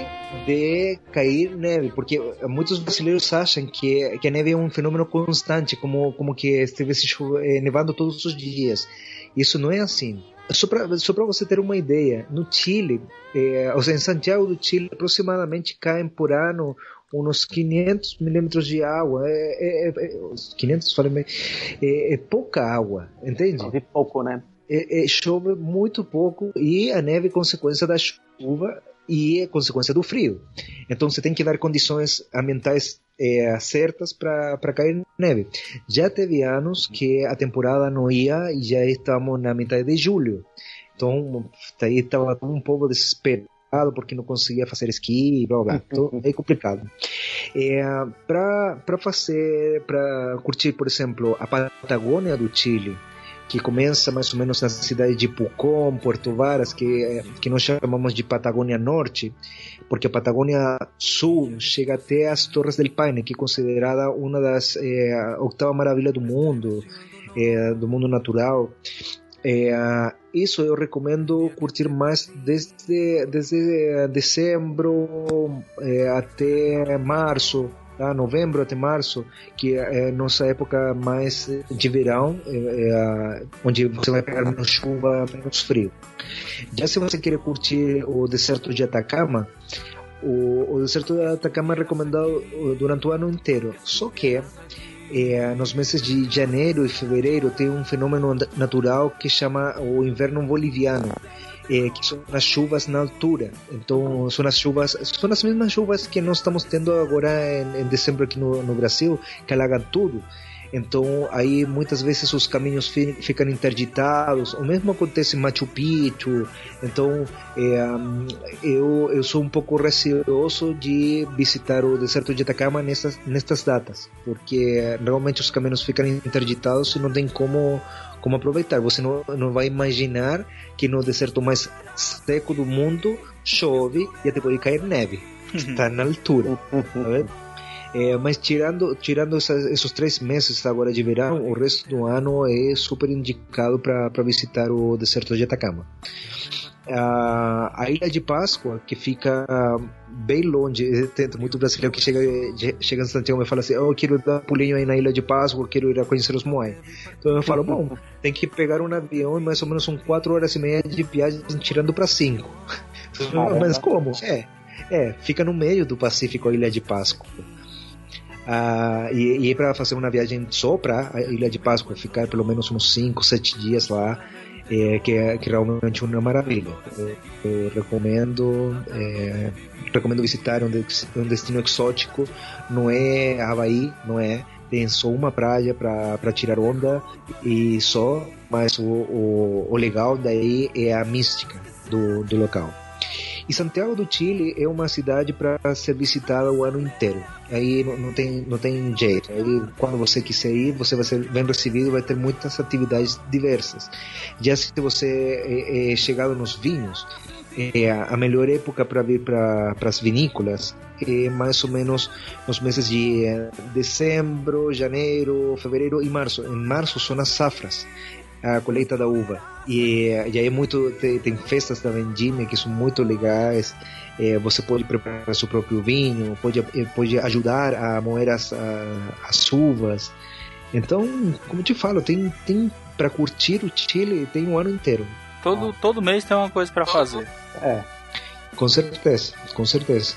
de cair neve, porque muitos brasileiros acham que, que a neve é um fenômeno constante, como, como que estivesse eh, nevando todos os dias. Isso não é assim. Só para você ter uma ideia, no Chile, eh, ou seja, em Santiago do Chile, aproximadamente caem por ano uns 500 milímetros de água. É, é, é, 500, falei bem, é, é pouca água, entende? De pouco, né? É, é, chove muito pouco e a neve é consequência da chuva e é consequência do frio. Então você tem que dar condições ambientais é, certas para cair neve. Já teve anos que a temporada não ia e já estamos na metade de julho. Então, aí estava um povo desesperado porque não conseguia fazer esqui, blá blá. Então é complicado. É, para fazer, para curtir, por exemplo, a Patagônia do Chile, que começa mais ou menos na cidade de Pucón, Puerto Varas, que, que nós chamamos de Patagônia Norte, porque a Patagônia Sul chega até as Torres del Paine, que é considerada uma das é, oitava maravilha do mundo, é, do mundo natural. É, isso eu recomendo curtir mais desde, desde dezembro é, até março, tá? novembro até março, que é nossa época mais de verão, é, é, onde você vai pegar menos chuva, menos frio. Já se você quer curtir o deserto de Atacama, o, o deserto de Atacama é recomendado durante o ano inteiro. Só que é, nos meses de janeiro e fevereiro tem um fenômeno natural que chama o inverno boliviano eh, que são as chuvas na altura. Então, são as chuvas, são as mesmas chuvas que nós estamos tendo agora em, em dezembro aqui no, no Brasil, que alagam tudo. Então, aí muitas vezes os caminhos fi, ficam interditados. O mesmo acontece em Machu Picchu. Então, é, eu, eu sou um pouco receoso de visitar o deserto de Atacama nestas, nestas datas, porque realmente os caminhos ficam interditados e não tem como como aproveitar. Você não, não vai imaginar que no deserto mais seco do mundo chove e até pode cair neve. Está na altura. Tá é, mas tirando tirando essas, esses três meses agora de verão, o resto do ano é super indicado para visitar o deserto de Atacama a, a Ilha de Páscoa, que fica bem longe, tem muito brasileiro que chega, chega em Santiago e fala assim, oh, eu quero dar um pulinho aí na Ilha de Páscoa, quero ir a conhecer os Moai. Então eu falo, bom, tem que pegar um avião e mais ou menos são 4 horas e meia de viagem tirando para 5. Mas como? É, é, fica no meio do Pacífico a Ilha de Páscoa. Ah, e, e para fazer uma viagem só para a Ilha de Páscoa, ficar pelo menos uns 5, 7 dias lá, é, que é que realmente uma maravilha. Eu, eu recomendo é, recomendo visitar um, um destino exótico. Não é Havaí, não é. Tem só uma praia para tirar onda e só, mas o, o, o legal daí é a mística do, do local. E Santiago do Chile é uma cidade para ser visitada o ano inteiro. Aí não, não, tem, não tem jeito. Aí quando você quiser ir, você vai ser bem recebido, vai ter muitas atividades diversas. Já se você é, é chegado nos vinhos, é, a melhor época para vir para as vinícolas é mais ou menos nos meses de dezembro, janeiro, fevereiro e março. Em março são as safras a colheita da uva. E, e aí muito tem, tem, festas da vendimia que são muito legais. É, você pode preparar seu próprio vinho, pode, é, pode ajudar a moer as, a, as uvas. Então, como te falo, tem, tem para curtir o Chile tem um ano inteiro. Todo, todo mês tem uma coisa para fazer. É. Com certeza, com certeza.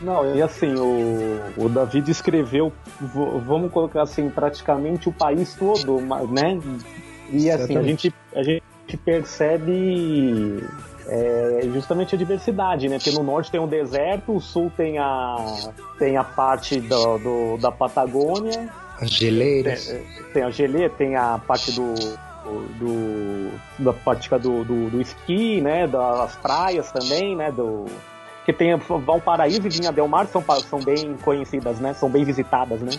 Não, e assim, o, o David escreveu, vamos colocar assim, praticamente o país todo, né? E assim, a gente, a gente percebe é, justamente a diversidade, né? Porque no norte tem um deserto, o sul tem a, tem a parte do, do da Patagônia. As geleiras. Tem, tem, a geleira, tem a parte do. do da prática do, do, do esqui, né? Das praias também, né? Do, que tem Valparaíso e Vinha Del Mar são, são bem conhecidas, né? São bem visitadas, né?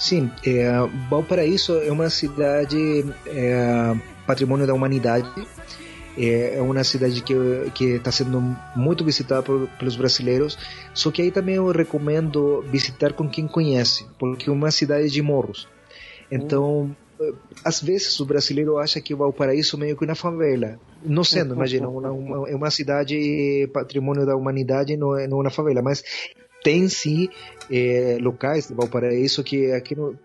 Sim, é, Valparaíso é uma cidade é, patrimônio da humanidade. É, é uma cidade que que está sendo muito visitada por, pelos brasileiros. Só que aí também eu recomendo visitar com quem conhece, porque é uma cidade de morros. Então, hum. às vezes o brasileiro acha que Valparaíso é meio que uma favela. Não sendo, imagina, uma, uma, é uma cidade patrimônio da humanidade, não é, não é uma favela, mas tem sim é, locais de Valparaíso que,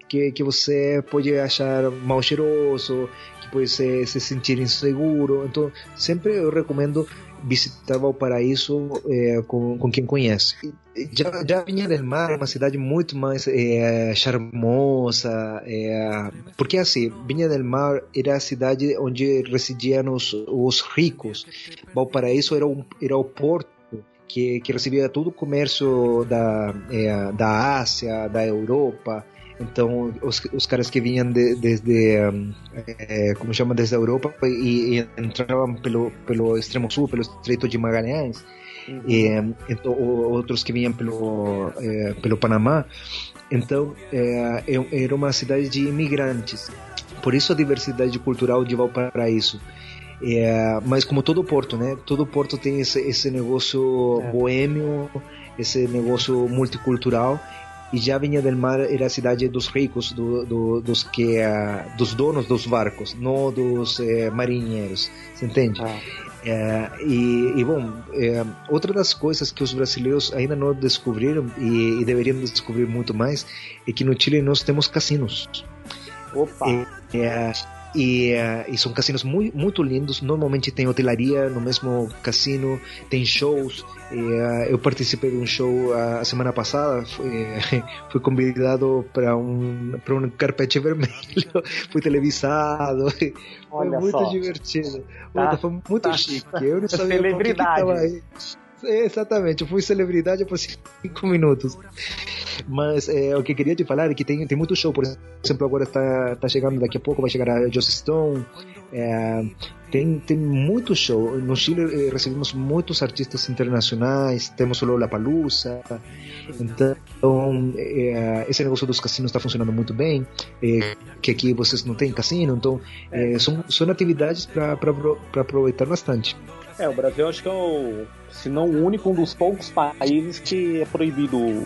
que, que você pode achar mal cheiroso, que pode se, se sentir inseguro. Então, sempre eu recomendo visitar Valparaíso é, com, com quem conhece. Já, já Vinha del Mar é uma cidade muito mais é, charmosa, é, porque assim, Vinha del Mar era a cidade onde residiam os, os ricos, Valparaíso era, um, era o porto que, que recebia todo o comércio da, é, da Ásia, da Europa. Então, os, os caras que vinham de, desde, é, como chama, desde a Europa e, e, entravam pelo, pelo extremo sul, pelo Estreito de Magalhães, uhum. e, então, outros que vinham pelo, é, pelo Panamá. Então, é, era uma cidade de imigrantes. Por isso a diversidade cultural de Valparaíso. É, mas como todo porto, né? Todo porto tem esse, esse negócio é. boêmio, esse negócio multicultural. E já Vinha del Mar era a cidade dos ricos, do, do, dos que uh, dos donos dos barcos, não dos uh, marinheiros, você entende? Ah. É, e, e, bom, é, outra das coisas que os brasileiros ainda não descobriram e, e, deveriam descobrir muito mais é que no Chile nós temos cassinos. Opa! É, e, uh, e, são cassinos muito, muito lindos. Normalmente tem hotelaria no mesmo cassino, tem shows. E, uh, eu participei de um show uh, a semana passada. Fui, fui convidado para um para um carpete vermelho. fui televisado. Olha foi muito só. divertido. Tá, foi muito tá, chique. Eu não sabia celebridade. Que que aí. Exatamente, eu fui celebridade por cinco minutos. Mas é, o que queria te falar é que tem, tem muito show, por exemplo, agora está tá chegando daqui a pouco, vai chegar a Joss Stone. É, tem, tem muito show. No Chile eh, recebemos muitos artistas internacionais, temos o Lola Palusa. Então, é, esse negócio dos cassinos está funcionando muito bem. É, que aqui vocês não têm cassino, então é, são, são atividades para aproveitar bastante. É, o Brasil acho que é o, se não o único, um dos poucos países que é proibido o,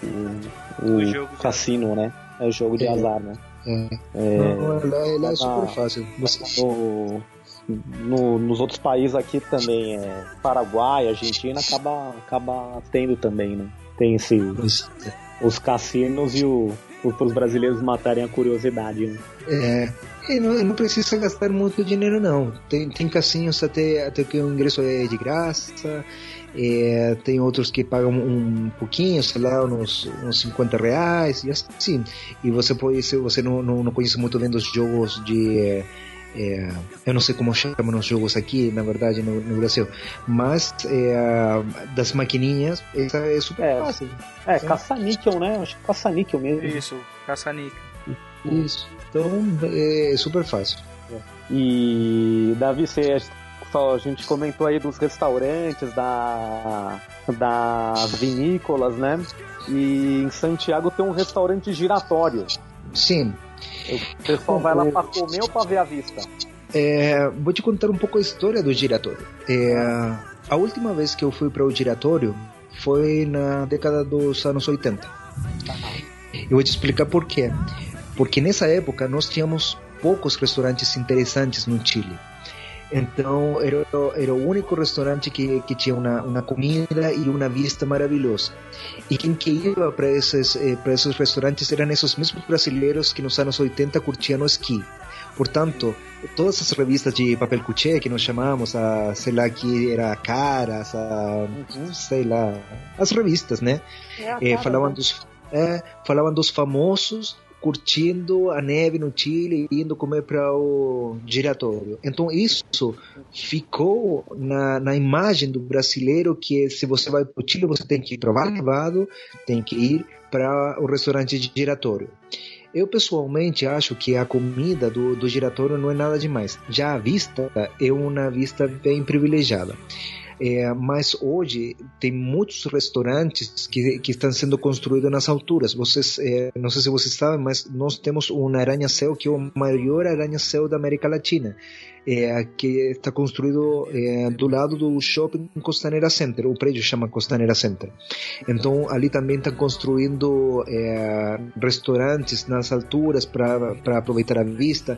o, o cassino, né? É o jogo de é. azar, né? É. é não, é, é super fácil. Você... No, no, nos outros países aqui também, é, Paraguai, Argentina, acaba, acaba tendo também, né? Tem esse, os cassinos e o, para os brasileiros matarem a curiosidade. Né? É, e não, não precisa gastar muito dinheiro não. Tem, tem cassinos até, até que o ingresso é de graça. É, tem outros que pagam um pouquinho, sei lá, uns, uns 50 reais e assim. E você pode, se você não, não, não conhece muito bem dos jogos de. É, eu não sei como chamam os jogos aqui, na verdade, no, no Brasil, mas é, das maquininhas, essa é super é, fácil. É, é. caça-níquel, né? Acho que caça-níquel mesmo. Isso, caça-níquel. Isso, então é super fácil. E, Davi, você a gente comentou aí dos restaurantes, da, das vinícolas, né? E em Santiago tem um restaurante giratório. Sim. O pessoal vai lá para comer ou para ver a vista? É, vou te contar um pouco a história do giratório. É, a última vez que eu fui para o giratório foi na década dos anos 80. Eu vou te explicar por quê. Porque nessa época nós tínhamos poucos restaurantes interessantes no Chile. Então era, era o único restaurante que, que tinha uma, uma comida e uma vista maravilhosa. E quem que ia para esses, eh, para esses restaurantes eram esses mesmos brasileiros que nos anos 80 curtiam o esqui. Portanto, todas as revistas de papel cuché que nós chamamos, a, sei lá, que era Caras, a, sei lá, as revistas, né? É eh, falavam, dos, é, falavam dos famosos curtindo a neve no Chile e indo comer para o giratório. Então isso ficou na, na imagem do brasileiro que se você vai para o Chile você tem que provar nevado, tem que ir para o restaurante de giratório. Eu pessoalmente acho que a comida do, do giratório não é nada demais. Já a vista é uma vista bem privilegiada. É, mas hoje tem muitos restaurantes que, que estão sendo construídos nas alturas. Vocês, é, não sei se vocês sabem, mas nós temos um arranha-céu que é o maior arranha-céu da América Latina, é, que está construído é, do lado do shopping Costanera Center. O prédio chama Costanera Center. Então ali também estão construindo é, restaurantes nas alturas para aproveitar a vista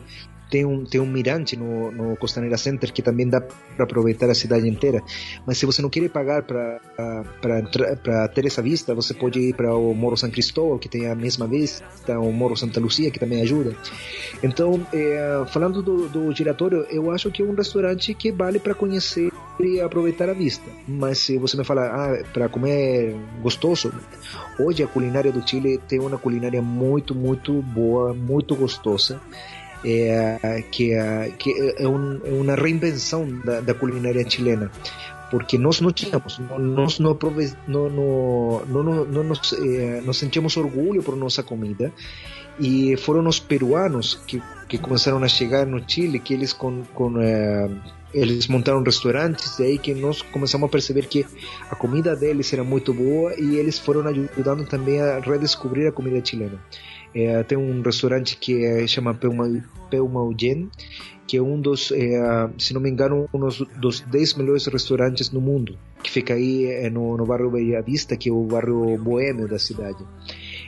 tem um, tem um mirante no, no Costanera Center que também dá para aproveitar a cidade inteira. Mas se você não quer pagar para ter essa vista, você pode ir para o Morro San Cristóbal, que tem a mesma vista, o Morro Santa Lucia, que também ajuda. Então, é, falando do, do giratório, eu acho que é um restaurante que vale para conhecer e aproveitar a vista. Mas se você me fala, ah, para comer gostoso, hoje a culinária do Chile tem uma culinária muito, muito boa, muito gostosa é, que, é, que é, um, é uma reinvenção da, da, culinária chilena. porque nós não tínhamos, nós não, não, não, não nos, eh, nos sentíamos orgulho por nossa comida e foram os peruanos que, que começaram a chegar no Chile, que eles com, com eh, eles montaram restaurantes e aí que nós começamos a perceber que a comida deles era muito boa e eles foram ajudando também a redescobrir a comida chilena. É, tem um restaurante que é, chama Peumaugen, que é um dos, é, se não me engano, um dos 10 melhores restaurantes no mundo, que fica aí no, no bairro Bella Vista, que é o bairro boêmio da cidade.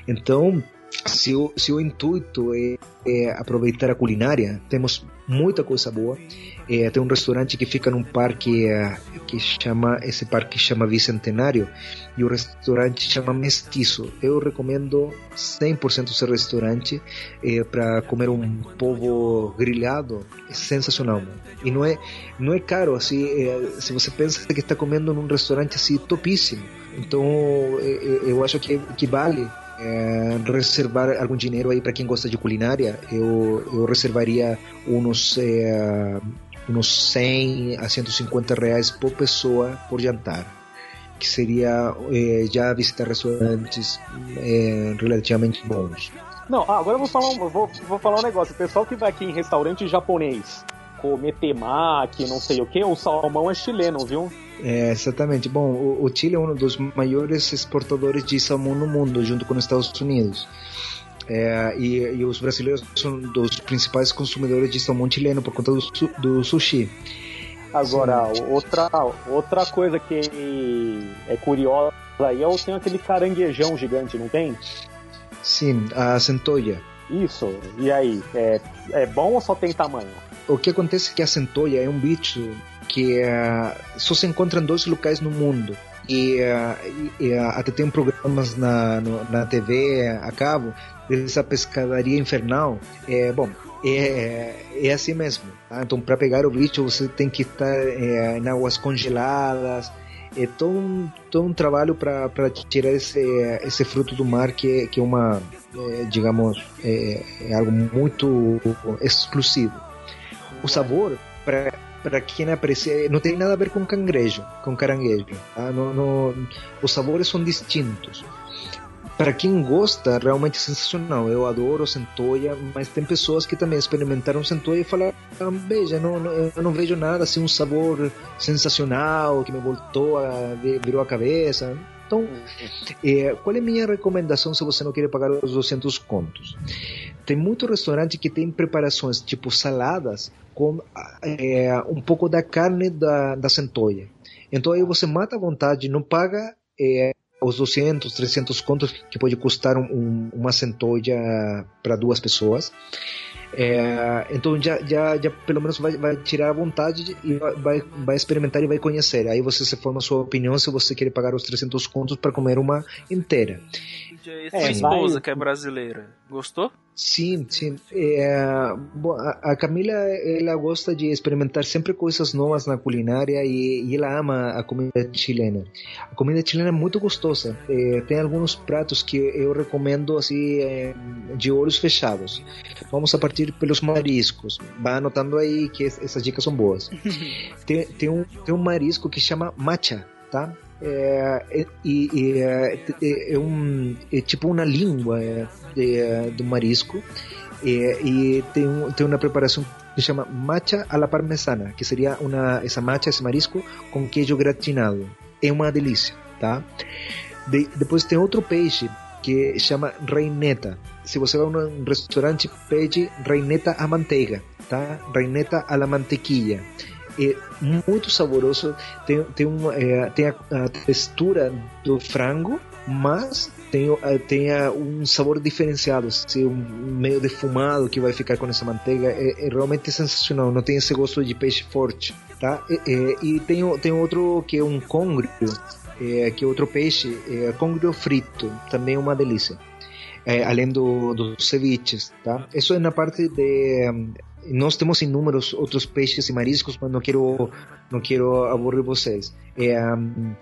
Então, se o, se o intuito é, é, aproveitar a culinária, temos muita coisa boa. É, tem um restaurante que fica num parque é, que chama esse parque chama Bicentenário e o restaurante chama Mestiço. Eu recomendo 100% esse restaurante é, para comer um povo grelhado, é sensacional. E não é não é caro assim. É, se você pensa que está comendo num restaurante assim topíssimo, então é, é, eu acho que que vale é, reservar algum dinheiro aí para quem gosta de culinária, eu, eu reservaria uns, é, uns 100 a 150 reais por pessoa por jantar. Que seria é, já visitar restaurantes é, relativamente bons. Não, ah, agora eu vou falar, um, vou, vou falar um negócio. O pessoal que vai aqui em restaurante japonês comer temaki, não sei o que, o salmão é chileno, viu? É, exatamente. Bom, o, o, Chile é um dos maiores exportadores de salmão no mundo, junto com os Estados Unidos. É, e, e, os brasileiros são dos principais consumidores de salmão chileno por conta do, do sushi. Agora, outra, outra coisa que é curiosa aí é tem aquele caranguejão gigante, não tem? Sim, a centoia. Isso, e aí? É, é bom ou só tem tamanho? O que acontece é que a centoia é um bicho que uh, só se encontra em dois locais no mundo. E, uh, e uh, até tem programas na, no, na TV a cabo dessa pescadaria infernal. É, bom, é, é assim mesmo. Tá? Então, para pegar o bicho, você tem que estar é, em águas congeladas. É todo um, trabalho para tirar esse, esse fruto do mar que, que é uma, é, digamos, é, é algo muito exclusivo. O sabor, para para quem aprecia, não tem nada a ver com cangrejo, com caranguejo. Tá? Não, não, os sabores são distintos. Para quem gosta, realmente é sensacional. Eu adoro centoia, mas tem pessoas que também experimentaram centoia e falaram: ah, veja, não, não, eu não vejo nada assim, um sabor sensacional que me voltou a virou a cabeça. Então, é, qual é a minha recomendação se você não quer pagar os 200 contos? Tem muito restaurante que tem preparações tipo saladas com é, um pouco da carne da, da centoia. Então aí você mata à vontade, não paga é, os 200, 300 contos que pode custar um, uma centoia para duas pessoas. É, então já, já, já pelo menos vai, vai tirar a vontade e vai, vai experimentar e vai conhecer. Aí você se forma a sua opinião se você quer pagar os 300 contos para comer uma inteira. É, esposa que é brasileira, gostou? Sim, sim. É, a, Camila ela gosta de experimentar sempre coisas novas na culinária e, e ela ama a comida chilena. A comida chilena é muito gostosa. É, tem alguns pratos que eu recomendo assim é, de olhos fechados. Vamos a partir pelos mariscos. Vá anotando aí que essas dicas são boas. tem, tem, um, tem um marisco que chama matcha, tá? É, é, é, é, um, é tipo uma língua é, é do marisco e tem, um, tem uma preparação que se chama matcha alla parmesana, que seria uma, essa matcha, esse marisco com queijo gratinado. É uma delícia, tá? De, depois tem outro peixe que chama reineta. Se você vai a um restaurante, pede reineta à manteiga, tá? Reineta alla mantequilla é muito saboroso. Tem, tem, uma, é, tem a, a, textura do frango, mas tem, é, tem um sabor diferenciado, assim, um meio defumado que vai ficar com essa manteiga. É, é realmente sensacional. Não tem esse gosto de peixe forte, tá? E tem, tem outro que é um congrio, é, que é outro peixe, é congrio frito, também é uma delícia. É, além do, dos ceviches, tá? Isso é na parte de nós temos inúmeros outros peixes e mariscos, mas não quero, não quero aburrir vocês. É, um,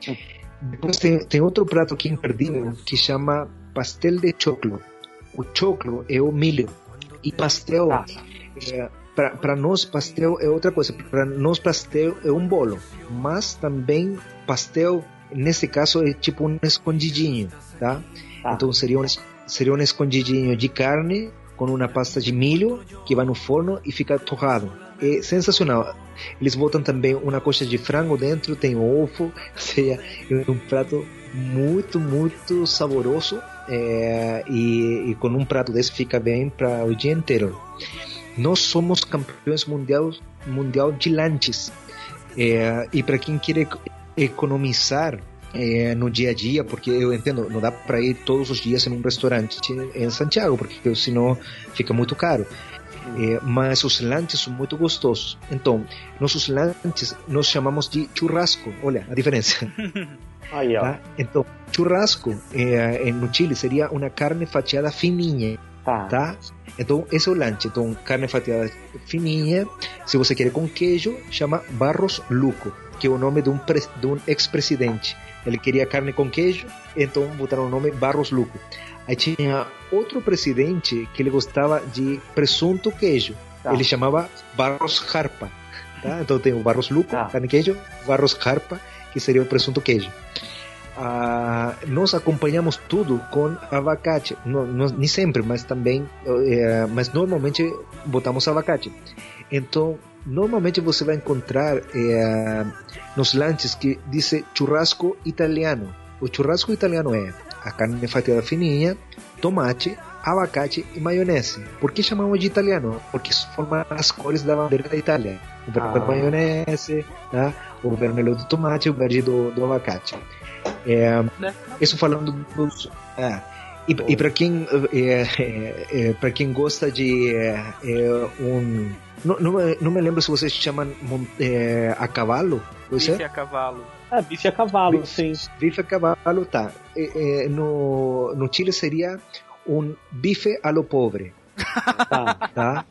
depois tem, tem outro prato aqui imperdível que chama pastel de choclo. O choclo é o milho e pastel ah. é, para nós pastel é outra coisa. Para nós pastel é um bolo, mas também pastel nesse caso é tipo um escondidinho, tá? Ah. Então seria um, seria um escondidinho de carne com uma pasta de milho que vai no forno e fica torrado. É sensacional. Eles botam também uma coxa de frango dentro, tem ovo, ou seja, é um prato muito, muito saboroso é, e, e com um prato desse fica bem para o dia inteiro. Nós somos campeões mundial, mundial de lanches. É, e para quem quer eco- economizar é, no dia a dia, porque eu entendo, não dá para ir todos os dias em um restaurante em Santiago, porque senão fica muito caro. É, mas os lanches são muito gostosos. Então, nossos lanches nós chamamos de churrasco. Olha a diferença. Aí, ó. tá? Então, churrasco é, no Chile seria uma carne fatiada fininha Tá. tá? Então, esse é o lanche. Então, carne fatiada fininha. Se você quer com queijo, chama Barros Luco, que é o nome de um, de um ex-presidente. Ele queria carne com queijo, então botaram o nome Barros Luco. Aí tinha outro presidente que ele gostava de presunto queijo. Tá. Ele chamava Barros Harpa. Tá? Então tem o Barros Luco, Tá. carne queijo, Barros Harpa, que seria o presunto queijo. Ah, nós acompanhamos tudo com abacate. Não, não, nem sempre, mas também, eh, mas normalmente botamos abacate. Então, normalmente você vai encontrar eh, nos lanches que diz churrasco italiano. O churrasco italiano é a carne fatiada fininha, tomate, abacate e maionese. Por que chamamos de italiano? Porque formam as cores da bandeira da Itália. O vermelho da Ah. maionese, tá? o vermelho do tomate o verde do, do abacate. É, isso falando dos. É, e, e para quem é, é, é, para quem gosta de é, é, um não, não, me- não me lembro se vocês chamam é, a cavalo, pois Bife é? a cavalo. Ah, bife a cavalo, sim. Bife a cavalo, tá. É, é, no, no Chile seria um bife a lo pobre, Tá. tá?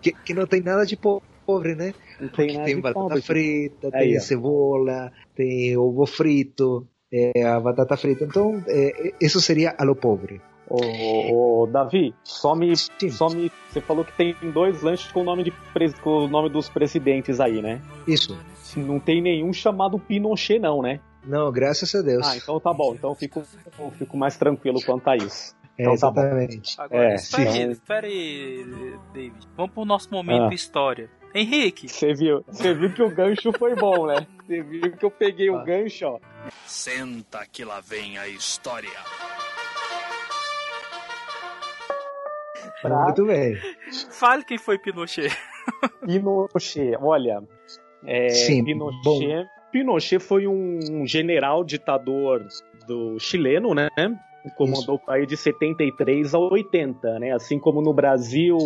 que, que não tem nada de po- pobre, né? Não tem Porque nada tem batata pobre. frita, Aí, tem ó. cebola, tem ovo frito, é, a batata frita. Então, é, isso seria a lo pobre. Ô, ô, Davi, só me, só me. Você falou que tem dois lanches com o nome, de, pres- com o nome dos presidentes aí, né? Isso. Não tem nenhum chamado Pinochet, não, né? Não, graças a Deus. Ah, então tá bom. Então eu fico, eu fico mais tranquilo quanto a isso. é, então tá bom. exatamente. Agora, É, espera sim. aí, espera aí, David. Vamos pro nosso momento Ah. história. Henrique, Você viu, você viu que o gancho foi bom, né? Você viu que eu peguei Ah. o gancho, ó. Senta que lá vem a história. Pra Muito bem. fale quem foi Pinochet. Pinochet. Olha, é, Sim, Pinochet, Pinochet foi um general ditador do chileno, né? Comandou o país de 73 a 80, né? Assim como no Brasil.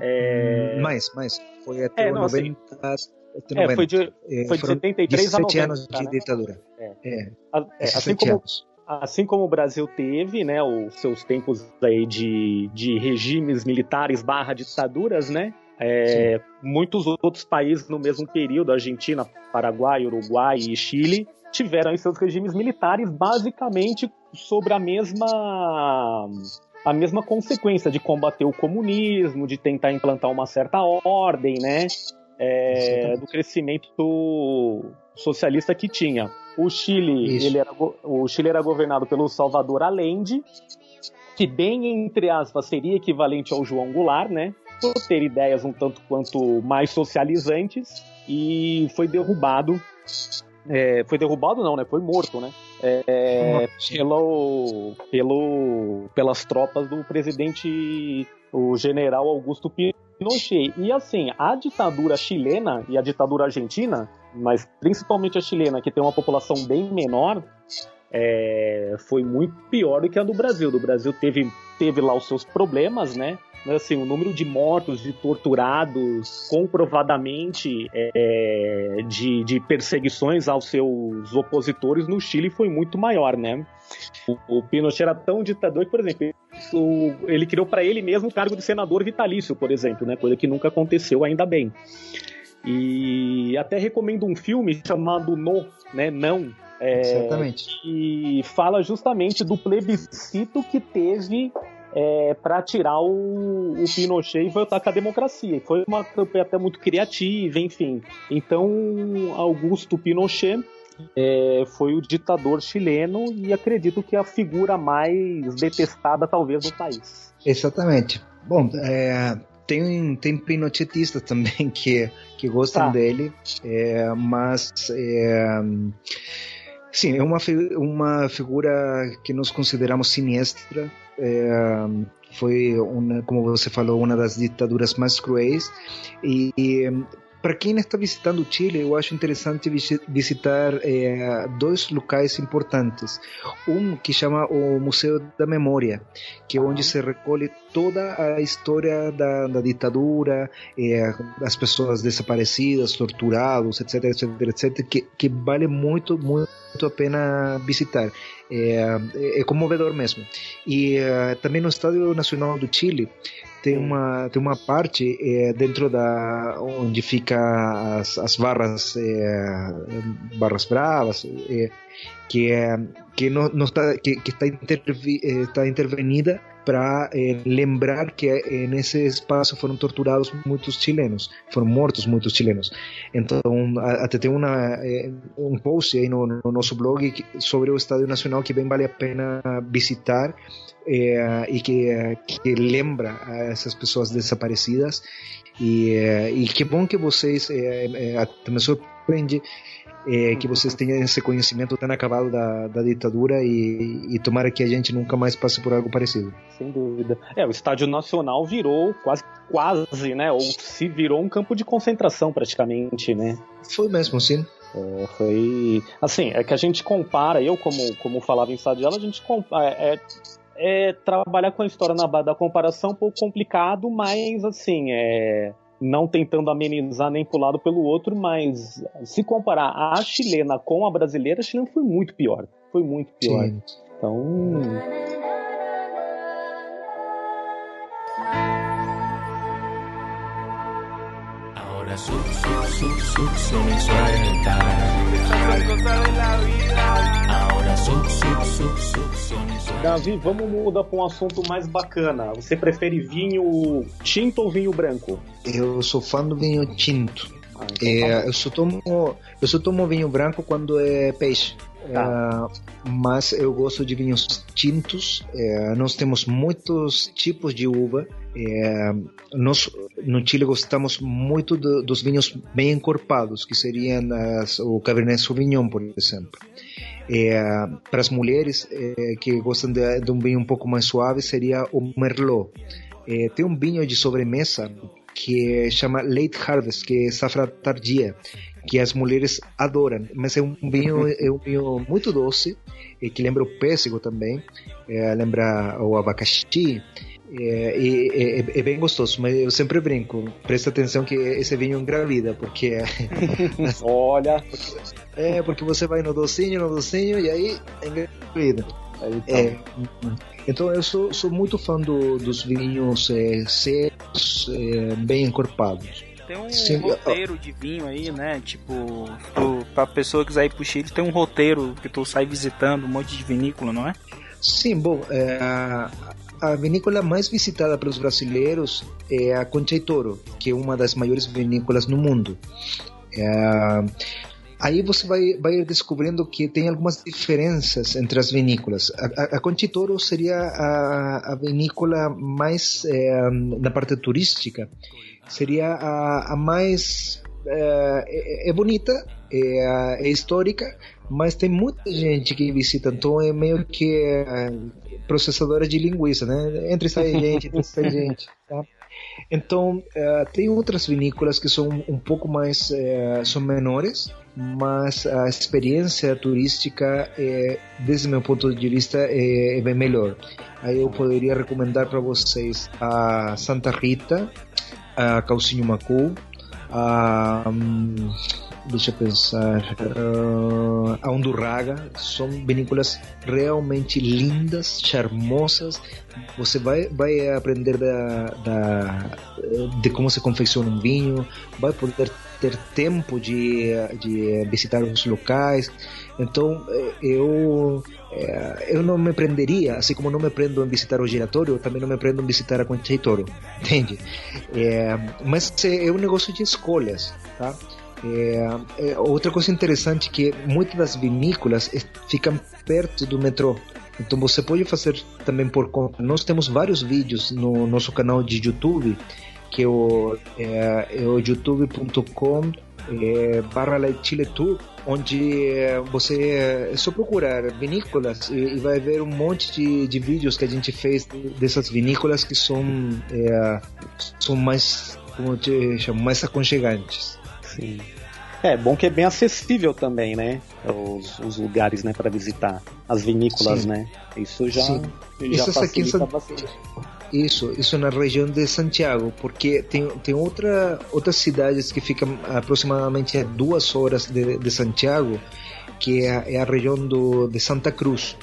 É, Mais, mais. Foi até É, o não, assim, 90. até é, 90. foi de, É, foi de foram 73 a 17 90. anos de né? ditadura. É. É, é, 17 assim como anos. Assim como o Brasil teve, né, os seus tempos aí de, de regimes militares barra ditaduras, né, é, muitos outros países no mesmo período, Argentina, Paraguai, Uruguai e Chile, tiveram seus regimes militares basicamente sobre a mesma a mesma consequência de combater o comunismo, de tentar implantar uma certa ordem, né, é, do crescimento socialista que tinha. O Chile, Isso. ele era, o Chile era governado pelo Salvador Allende, que bem entre aspas seria equivalente ao João Goulart, né? Por ter ideias um tanto quanto mais socializantes e foi derrubado. é, foi derrubado não, né? Foi morto, né? É, pelo, pelo, pelas tropas do presidente, o general Augusto Pinochet. E assim, a ditadura chilena e a ditadura argentina, mas principalmente a chilena, que tem uma população bem menor, é, foi muito pior do que a do Brasil. Do Brasil teve, teve lá os seus problemas, né? Mas, assim, o número de mortos, de torturados, comprovadamente é, de, de perseguições aos seus opositores no Chile foi muito maior, né? O, o Pinochet era tão ditador que, por exemplo, ele criou para ele mesmo o cargo de senador vitalício, por exemplo, né? Coisa que nunca aconteceu, ainda bem. E até recomendo um filme chamado No, né? Não. É, Exatamente. que fala justamente do plebiscito que teve é, para tirar o, o, Pinochet e voltar com a democracia. E foi uma campanha até muito criativa, enfim. Então, Augusto Pinochet é, foi o ditador chileno e acredito que a figura mais detestada, talvez, do país. Exatamente. Bom, é, tem, tem pinochetistas também que, que gostam tá. dele, é, mas é, sim, é uma, uma figura que nós consideramos sinistra. É, foi, uma, como você falou, uma das ditaduras mais cruéis e, e para quem está visitando o Chile, eu acho interessante visitar é, dois locais importantes. Um que chama o Museu da Memória, que é onde se recolhe toda a história da, da ditadura, é, das pessoas desaparecidas, torturados, etc, etc, etc, que, que vale muito, muito a pena visitar. É, é comovedor mesmo. E também no Estádio Nacional do Chile tem uma tem uma parte é, dentro da onde fica as, as barras é, barras bravas é, que é que não, não está que, que está, intervi, está intervenida para lembrar que nesse espaço foram torturados muitos chilenos foram mortos muitos chilenos então até tem uma um post aí no, no nosso blog sobre o Estádio Nacional que bem vale a pena visitar é, e que, que lembra a essas pessoas desaparecidas. E, e que bom que vocês, é, é, me surpreende é, que vocês tenham esse conhecimento tão acabado da, da ditadura e, e tomara que a gente nunca mais passe por algo parecido. Sem dúvida. É, o Estádio Nacional virou quase, quase, né? Ou se virou um campo de concentração praticamente, né? Foi mesmo, sim. É, foi assim, é que a gente compara, eu como, como falava em Estádio, a gente compara, é, é é, trabalhar com a história na base da comparação é um pouco complicado, mas assim, é, não tentando amenizar nem pro lado pelo outro, mas se comparar a chilena com a brasileira, a chilena foi muito pior. Foi muito pior. Sim. Então. Ahora Davi, vamos mudar para um assunto mais bacana. Você prefere vinho tinto ou vinho branco? Eu sou fã do vinho tinto. Ah, então é, tá eu, só tomo, eu só tomo vinho branco quando é peixe. Tá. É, mas eu gosto de vinhos tintos. É, nós temos muitos tipos de uva. É, nós no Chile gostamos muito do, dos vinhos bem encorpados, que seriam as, o Cabernet Sauvignon, por exemplo. É, para as mulheres é, que gostam de, de, um vinho um pouco mais suave, seria o Merlot. É, tem um vinho de sobremesa que chama Late Harvest, que é safra tardia, que as mulheres adoram. Mas é um vinho, é um vinho muito doce, que lembra o pêssego também, lembra o abacaxi. É, é, é, é, bem gostoso, mas eu sempre brinco. Presta atenção que esse vinho engravida, porque. Olha! É, porque você vai no docinho, no docinho, e aí engravida. Então. É, então eu sou, sou muito fã do, dos vinhos é, secos, é, bem encorpados. Tem um Sim, roteiro de vinho aí, né? Tipo, tu, pra pessoa que quiser ir pro Chile, tem um roteiro que tu sai visitando um monte de vinícola, não é? Sim, bom, é, a vinícola mais visitada pelos brasileiros é a Concha e Toro, que é uma das maiores vinícolas no mundo. É, aí você vai, vai descobrindo que tem algumas diferenças entre as vinícolas. A, a, Concha e Toro seria a, a vinícola mais, é, na parte turística, seria a, a mais é, é, é bonita, é, é, histórica, mas tem muita gente que visita, então é meio que é, processadora de linguiça, né? Entre sai gente, entre sai gente, tá? Então, uh, tem outras vinícolas que são um pouco mais, uh, são menores, mas a experiência turística, é, desde meu ponto de vista, é, é bem melhor. Aí eu poderia recomendar para vocês a Santa Rita, a Calcinho Macu, a... Um, deixa eu pensar, uh, a Undurraga, são vinícolas realmente lindas, charmosas. Você vai, vai aprender da, da, de como se confecciona um vinho, vai poder ter tempo de, de visitar os locais. Então, eh, eu eh, eu não me prenderia, assim como não me prendo em visitar o giratório, também não me prendo em visitar a Concha entende? É, mas é um negócio de escolhas, tá? É, é, outra coisa interessante é que muitas das vinícolas ficam perto do metrô. Então você pode fazer também por conta. Nós temos vários vídeos no nosso canal de YouTube, que é o, é, é o youtube.com é, barra Chile Tour, onde você é só procurar vinícolas e, vai ver um monte de, de vídeos que a gente fez dessas vinícolas que são, é, são mais, como te chamo, mais aconchegantes. Sim. É, bom que é bem acessível também, né? Os, os lugares, né, para visitar. As vinícolas, Sim. né? Isso já, Sim. já Isso facilita bastante. Isso, isso na região de Santiago, porque tem, tem outra, outras cidades que ficam aproximadamente a duas horas de, de Santiago, que é a, é a região do, de Santa Cruz.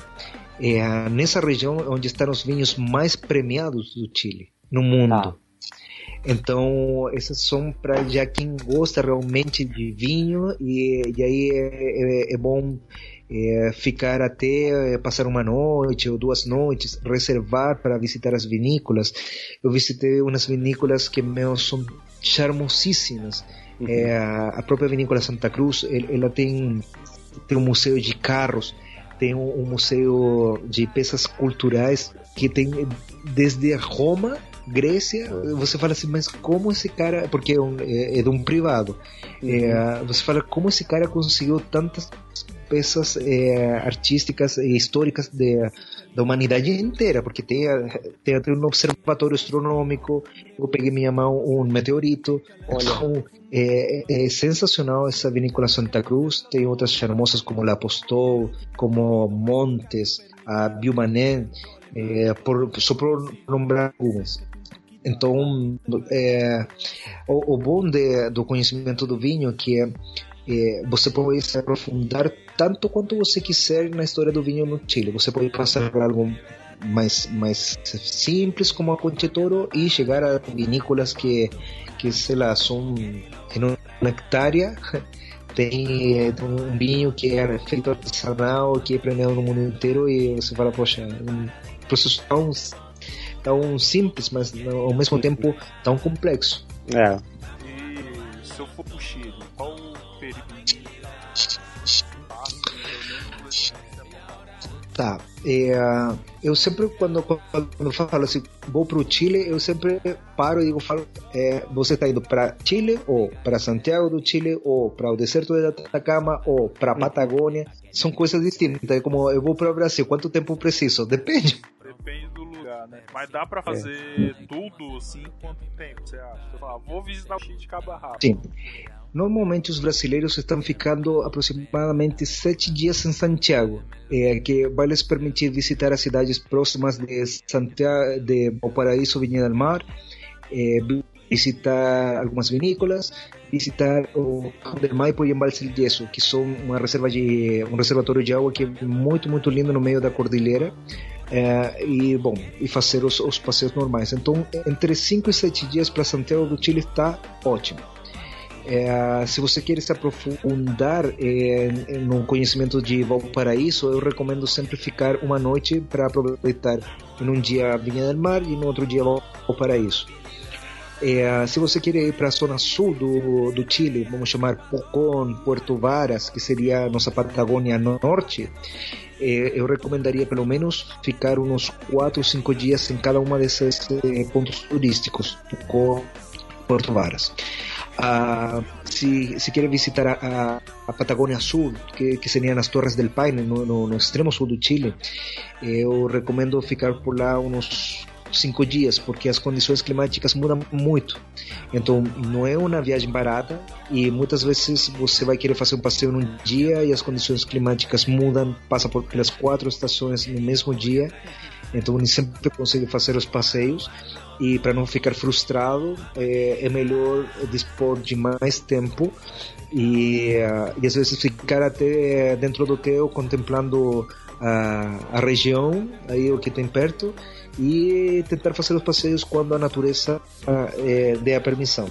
É nessa região onde estão os vinhos mais premiados do Chile, no mundo. Ah. Então, essas são para já quem gosta realmente de vinho, e, e aí é, é, é bom é, ficar até é, passar uma noite ou duas noites, reservar para visitar as vinícolas. Eu visitei umas vinícolas que meu, são charmosíssimas. Uhum. É, a própria vinícola Santa Cruz, ela tem, tem um museu de carros, tem um, um museu de peças culturais que tem desde Roma Grécia, você fala assim, mas como esse cara, porque é, um, é, é de um privado, uhum. é, você fala como esse cara conseguiu tantas peças é, artísticas e históricas de, da humanidade inteira, porque tem, tem, tem um observatório astronômico, eu peguei minha mão um meteorito, então é, é, sensacional essa vinícola Santa Cruz, tem outras charmosas como La Apostol, como Montes, a Biumané, é, por, só por nombrar algumas. Então, é, o, o, bom de, do conhecimento do vinho é que é, é, você pode se aprofundar tanto quanto você quiser na história do vinho no Chile. Você pode passar por algo mais, mais simples como a Conchetoro e chegar a vinícolas que, que sei lá, são em uma hectare tem, um vinho que é feito artesanal, que é premiado no mundo inteiro e você fala, poxa, um processo tão tão simples, mas ao mesmo tempo tão complexo. É. E se eu for pro Chile, qual o período Tá. É, eu sempre, quando, quando falo assim, vou para o Chile, eu sempre paro e digo, falo, é, você está indo para Chile, ou para Santiago do Chile, ou para o deserto de Atacama, ou para a Patagônia. São coisas distintas. É como eu vou para o Brasil, quanto tempo preciso? Depende. Depende do né? Mas dá para fazer é. tudo assim quanto tempo você acha? Eu falo, vou visitar o Chile de cabo rápido. Sim. Normalmente os brasileiros estão ficando aproximadamente sete dias em Santiago, é, que vai lhes permitir visitar as cidades próximas de Santiago, de Valparaíso, Vinha del Mar, é, visitar algumas vinícolas, visitar o Campo del Maipo e Embalse del Yeso, que são uma reserva de um reservatório de água que é muito muito lindo no meio da cordilheira. É, e bom e fazer os, os passeios normais. Então entre 5 e 7 dias para Santiago do Chile está ótimo. É, se você quer se aprofundar é, no conhecimento de Valparaíso, eu recomendo sempre ficar uma noite para aproveitar. Em um dia Vinha del Mar e no outro dia Valparaíso. É, se você quer ir para a zona sul do, do Chile, vamos chamar Pucón, Puerto Varas, que seria a nossa Patagônia Norte, é, eu recomendaria pelo menos ficar uns 4 ou 5 dias em cada uma desses eh, pontos turísticos, Pucón, Puerto Varas. Ah, si, si quiere visitar a, a Patagônia Sul, que, que seriam as Torres del Paine, no, no, no extremo sul do Chile, eu recomendo ficar por lá uns cinco dias, porque as condições climáticas mudam muito. Então, não é uma viagem barata e muitas vezes você vai querer fazer um passeio num dia e as condições climáticas mudam, passa por pelas quatro estações no mesmo dia. Então, nem sempre consegue fazer os passeios e para não ficar frustrado é, é, melhor dispor de mais tempo e, uh, e às vezes ficar até dentro do hotel contemplando a, a região aí o que tem perto e tentar fazer os passeios quando a natureza é, dê a permissão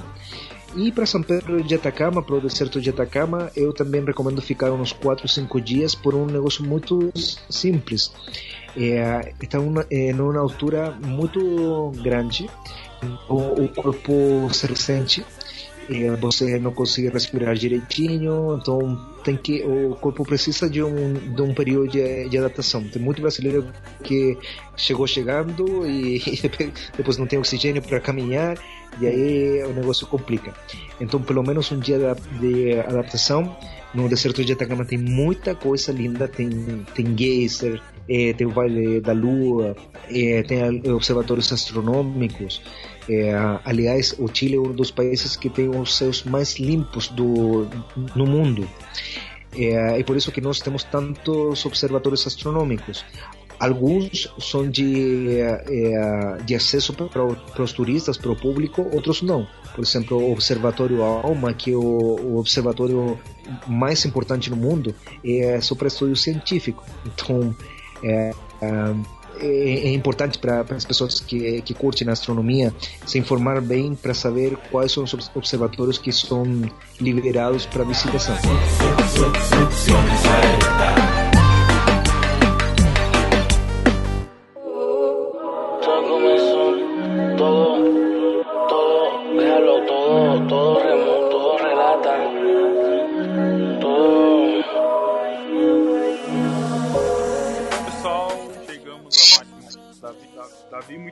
E para São Pedro de Atacama, para o deserto de Atacama, eu também recomendo ficar uns 4 ou 5 dias por um negócio muito simples. É, está uma, é, numa altura muito grande, o, o corpo se ressente, você não consegue respirar direitinho, então tem que o corpo precisa de um, de um período de, de adaptação. Tem muito brasileiro que chegou chegando e, e depois não tem oxigênio para caminhar e aí o negócio complica. Então, pelo menos um dia de adaptação. No deserto de Atacama tem muita coisa linda, tem, tem geyser, é, tem o Vale da Lua, é, tem observatórios astronômicos. É, aliás, o Chile é um dos países que tem os céus mais limpos do, no mundo. É, e por isso que nós temos tantos observatórios astronômicos. Alguns são de, é, de acesso para, para os turistas, para o público, outros não. Por exemplo, o Observatório Alma, que é o, o observatório mais importante no mundo, é só para estudo científico. Então, é, é, é importante para as pessoas que, que curtem astronomia se informar bem para saber quais são os observatórios que são liberados para visitação.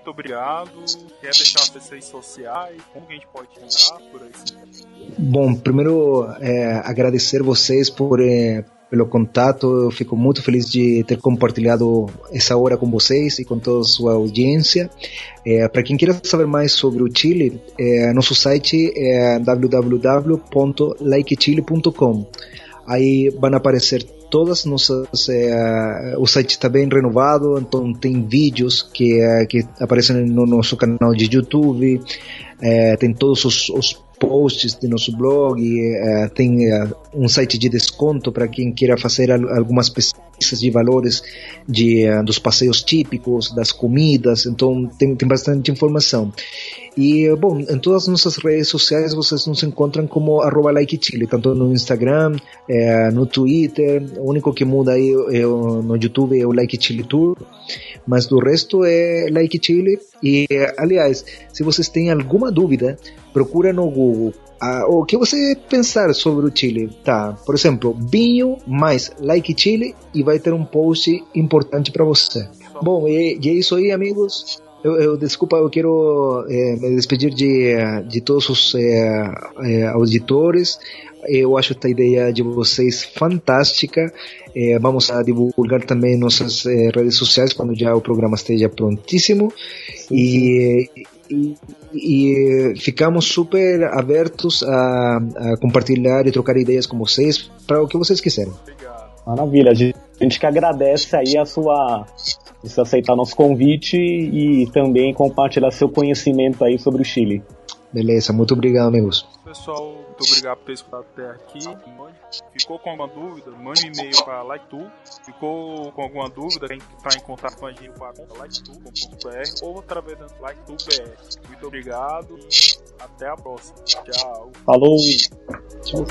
Muito obrigado. Quer deixar as redes sociais? Como a gente pode encontrar por aí? Bom, primeiro é, agradecer vocês por é, pelo contato. Eu fico muito feliz de ter compartilhado essa hora com vocês e com toda a sua audiência. É, Para quem queira saber mais sobre o Chile, é, nosso site é www.likechile.com. Aí vão aparecer todas nossas. É, o site está bem renovado, então tem vídeos que, é, que aparecem no nosso canal de YouTube, é, tem todos os, os posts de nosso blog, tem um site de desconto para quem queira fazer algumas pesquisas de valores de, uh, dos passeios típicos, das comidas, então tem, tem bastante informação. E, bom, em todas as nossas redes sociais vocês nos encontram como arroba like Chile, tanto no Instagram, no Twitter, o único que muda aí é, no YouTube é o Like Chile Tour, mas do resto é Like Chile. E, aliás, se vocês têm alguma dúvida, procura no Google ah, o que você pensar sobre o Chile. Tá, por exemplo, vinho mais like Chile e vai ter um post importante para você. Bom, e, e, é isso aí, amigos. Eu, eu desculpa, eu quero é, me despedir de, de todos os é, é, auditores. Eu acho esta ideia de vocês fantástica. Vamos a divulgar também nossas redes sociais quando já o programa esteja prontíssimo. E, e, e, ficamos super abertos a, a, compartilhar e trocar ideias com vocês para o que vocês quiserem. Maravilha, a gente que agradece aí a sua você aceitar nosso convite e também compartilhar seu conhecimento aí sobre o Chile. Beleza, muito obrigado, amigos. Pessoal, muito obrigado por ter escutado até aqui. Ficou com alguma dúvida? Mande um e-mail para LikeTu. Ficou com alguma dúvida? Quem entrar em contato com a gente para liketu.br ou através do LikeTuBR. Muito obrigado e até a próxima. Tchau. Falou. Tchau.